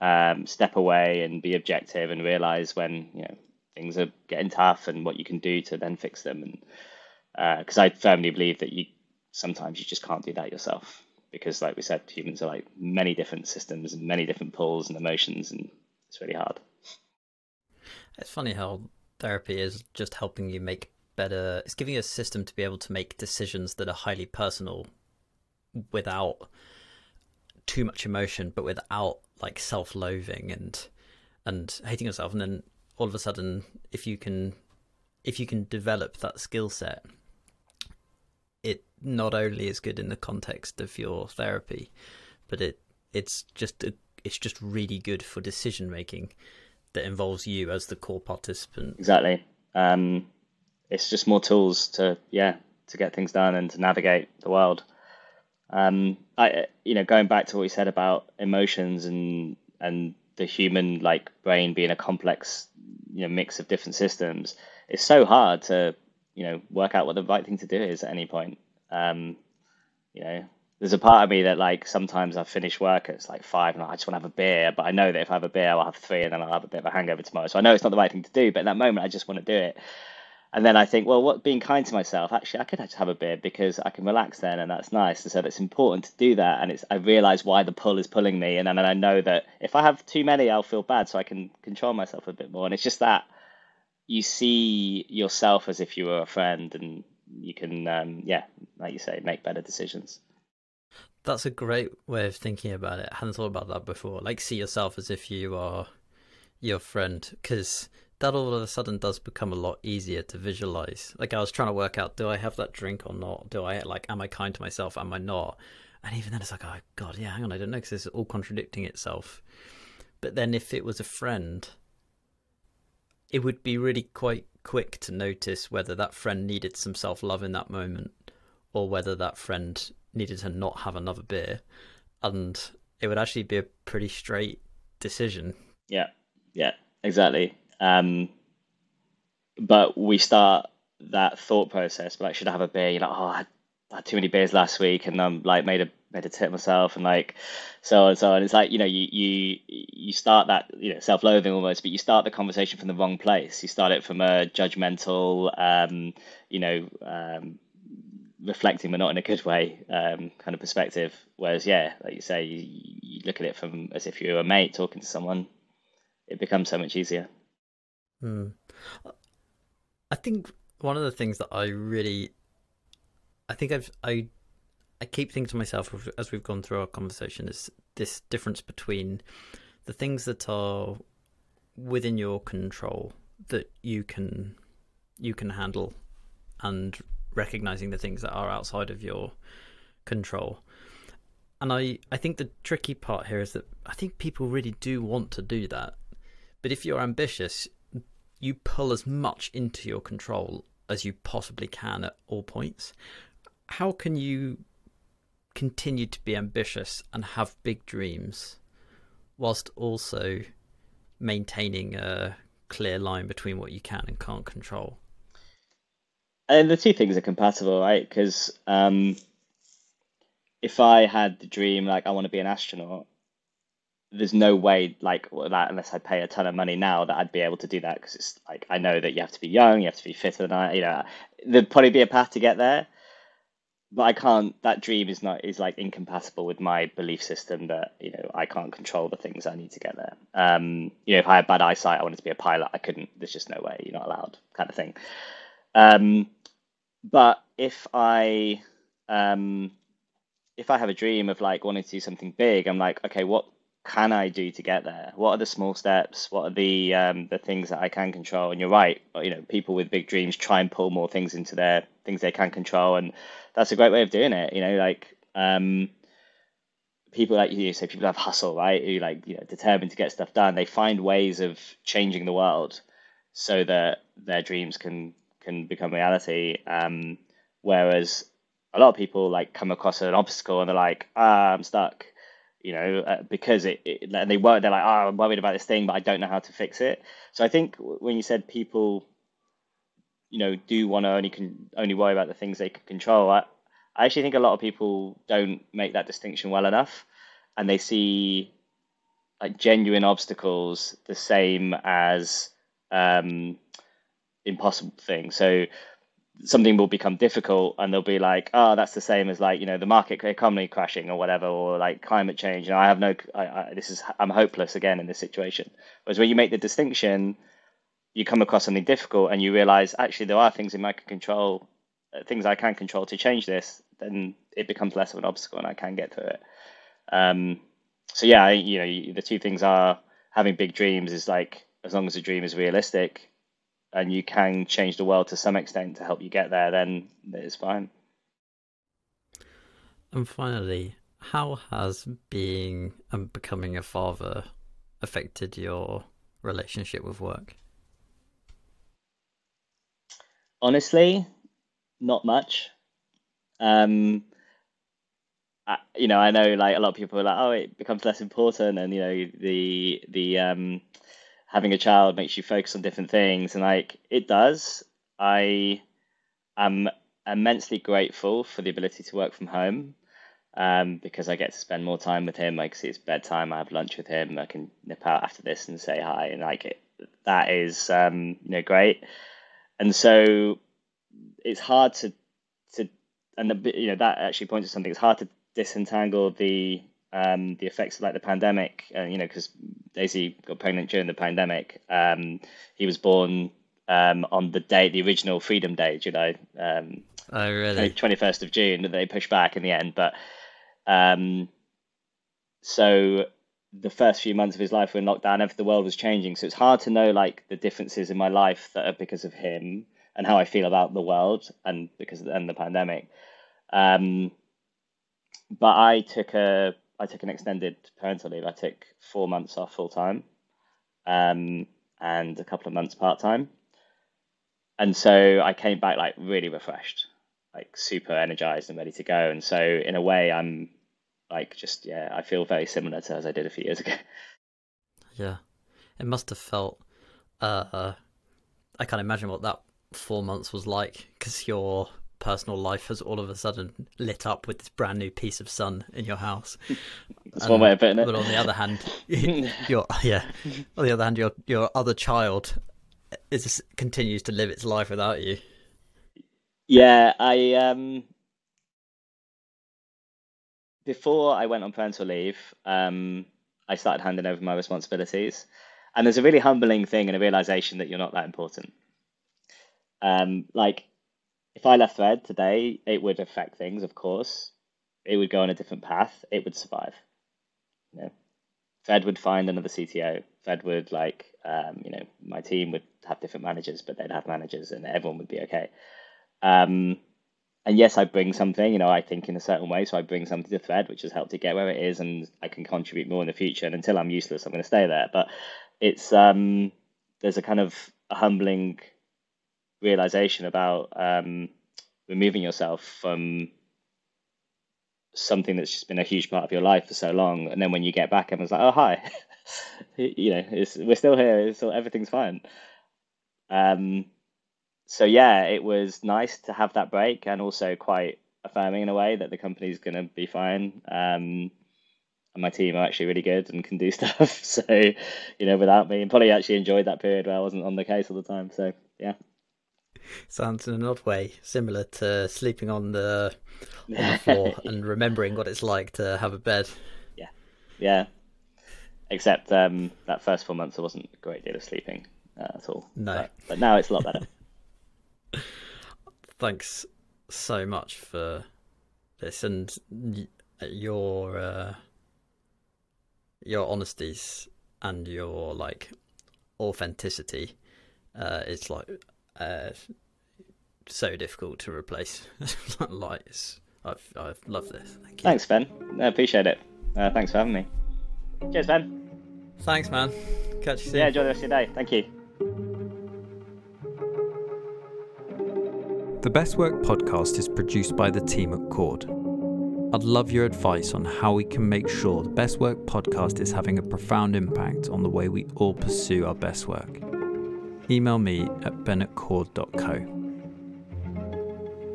um, step away and be objective and realize when you know things are getting tough and what you can do to then fix them. And because uh, I firmly believe that you sometimes you just can't do that yourself because, like we said, humans are like many different systems and many different pulls and emotions, and it's really hard. It's funny how therapy is just helping you make better. It's giving you a system to be able to make decisions that are highly personal without too much emotion, but without like self-loathing and and hating yourself. And then all of a sudden if you can if you can develop that skill set it not only is good in the context of your therapy but it it's just a, it's just really good for decision making that involves you as the core participant. Exactly. Um, it's just more tools to yeah to get things done and to navigate the world um, I, you know, going back to what you said about emotions and and the human like brain being a complex, you know, mix of different systems, it's so hard to, you know, work out what the right thing to do is at any point. Um, you know, there's a part of me that like sometimes I finish work it's like five and I just want to have a beer, but I know that if I have a beer, I'll have three and then I'll have a bit of a hangover tomorrow. So I know it's not the right thing to do, but in that moment, I just want to do it and then I think, well, what being kind to myself, actually, I could just have a beer because I can relax then, and that's nice. And so it's important to do that, and it's I realize why the pull is pulling me, and then I know that if I have too many, I'll feel bad, so I can control myself a bit more. And it's just that you see yourself as if you were a friend, and you can, um, yeah, like you say, make better decisions. That's a great way of thinking about it. I hadn't thought about that before. Like, see yourself as if you are your friend, because that all of a sudden does become a lot easier to visualize. Like I was trying to work out, do I have that drink or not? Do I like, am I kind to myself? Am I not? And even then, it's like, oh god, yeah, hang on, I don't know, because it's all contradicting itself. But then, if it was a friend, it would be really quite quick to notice whether that friend needed some self love in that moment, or whether that friend needed to not have another beer, and it would actually be a pretty straight decision. Yeah, yeah, exactly. Um, but we start that thought process, but like, should I have a beer? You're like, oh, I had, too many beers last week, and I'm like made a made a tip myself, and like so on and so on. It's like you know, you you you start that you know self-loathing almost, but you start the conversation from the wrong place. You start it from a judgmental, um, you know, um, reflecting, but not in a good way, um, kind of perspective. Whereas, yeah, like you say, you, you look at it from as if you're a mate talking to someone. It becomes so much easier. Hmm. I think one of the things that I really, I think I've I, I keep thinking to myself as we've gone through our conversation is this difference between the things that are within your control that you can you can handle and recognizing the things that are outside of your control and i i think the tricky part here is that i think people really do want to do that but if you're ambitious you pull as much into your control as you possibly can at all points. How can you continue to be ambitious and have big dreams whilst also maintaining a clear line between what you can and can't control? And the two things are compatible, right? Because um, if I had the dream, like I want to be an astronaut, there's no way like that unless I pay a ton of money now that I'd be able to do that because it's like I know that you have to be young, you have to be fitter than I, you know, there'd probably be a path to get there, but I can't. That dream is not is like incompatible with my belief system that you know I can't control the things I need to get there. Um, you know, if I had bad eyesight, I wanted to be a pilot, I couldn't. There's just no way. You're not allowed, kind of thing. Um, but if I um, if I have a dream of like wanting to do something big, I'm like, okay, what can I do to get there? What are the small steps? What are the um, the things that I can control? And you're right, you know, people with big dreams try and pull more things into their things they can control, and that's a great way of doing it. You know, like um, people like you say, people have hustle, right? Who like you know determined to get stuff done. They find ways of changing the world so that their dreams can can become reality. Um, whereas a lot of people like come across an obstacle and they're like, ah, I'm stuck you know, uh, because it, it, and they were they're like, oh, I'm worried about this thing, but I don't know how to fix it. So I think when you said people, you know, do want to only can only worry about the things they can control, I, I actually think a lot of people don't make that distinction well enough, and they see like genuine obstacles the same as um, impossible things. So something will become difficult and they'll be like oh that's the same as like you know the market economy crashing or whatever or like climate change. And i have no I, I, this is i'm hopeless again in this situation. Whereas when you make the distinction you come across something difficult and you realize actually there are things in my control uh, things i can control to change this then it becomes less of an obstacle and i can get through it. Um, so yeah you know the two things are having big dreams is like as long as the dream is realistic and you can change the world to some extent to help you get there, then it's fine. And finally, how has being and becoming a father affected your relationship with work? Honestly, not much. Um, I, you know, I know like a lot of people are like, oh, it becomes less important, and you know, the the um, having a child makes you focus on different things and like it does. I am immensely grateful for the ability to work from home um, because i get to spend more time with him. Like see it's bedtime i have lunch with him i can nip out after this and say hi and like it that is um, you know great. And so it's hard to to and the, you know that actually points to something. It's hard to disentangle the um, the effects of like the pandemic, uh, you know, because Daisy got pregnant during the pandemic. Um, he was born um, on the day, the original Freedom Day, July. Um, oh, really? Twenty first of June. They pushed back in the end, but um, so the first few months of his life were in lockdown, every the world was changing. So it's hard to know like the differences in my life that are because of him and how I feel about the world and because of the, and the pandemic. Um, but I took a I took an extended parental leave. I took four months off full time, um, and a couple of months part time. And so I came back like really refreshed, like super energized and ready to go. And so in a way, I'm like just yeah, I feel very similar to as I did a few years ago. Yeah, it must have felt. Uh, I can't imagine what that four months was like because your personal life has all of a sudden lit up with this brand new piece of sun in your house. That's um, one way of putting it. But on the other hand, your yeah, on the other hand, your your other child is continues to live its life without you. Yeah, I um before I went on parental leave, um, I started handing over my responsibilities. And there's a really humbling thing and a realization that you're not that important. Um, like if I left Thread today, it would affect things, of course. It would go on a different path. It would survive. You know, Thread would find another CTO. Fed would like, um, you know, my team would have different managers, but they'd have managers, and everyone would be okay. Um, and yes, I bring something. You know, I think in a certain way, so I bring something to Thread, which has helped it get where it is, and I can contribute more in the future. And until I'm useless, I'm going to stay there. But it's um, there's a kind of a humbling realization about um, removing yourself from something that's just been a huge part of your life for so long, and then when you get back, everyone's like, "Oh, hi," you know, we're still here, so everything's fine. Um, so yeah, it was nice to have that break, and also quite affirming in a way that the company's going to be fine. Um, and my team are actually really good and can do stuff. So, you know, without me, and probably actually enjoyed that period where I wasn't on the case all the time. So, yeah. Sounds in an odd way similar to sleeping on the on the floor and remembering what it's like to have a bed. Yeah, yeah. Except um, that first four months, there wasn't a great deal of sleeping uh, at all. No, but, but now it's a lot better. Thanks so much for this and your uh, your honesties and your like authenticity. Uh, it's like uh, so difficult to replace. Lights. I've I've loved this. Thank Thanks, Ben. I appreciate it. Uh, thanks for having me. Cheers, Ben. Thanks, man. Catch you soon. Yeah, enjoy the rest of your day. Thank you. The Best Work podcast is produced by the team at Cord. I'd love your advice on how we can make sure the Best Work podcast is having a profound impact on the way we all pursue our best work email me at ben@cord.co.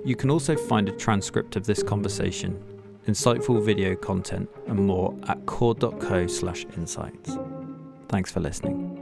You can also find a transcript of this conversation, insightful video content, and more at cord.co/insights. Thanks for listening.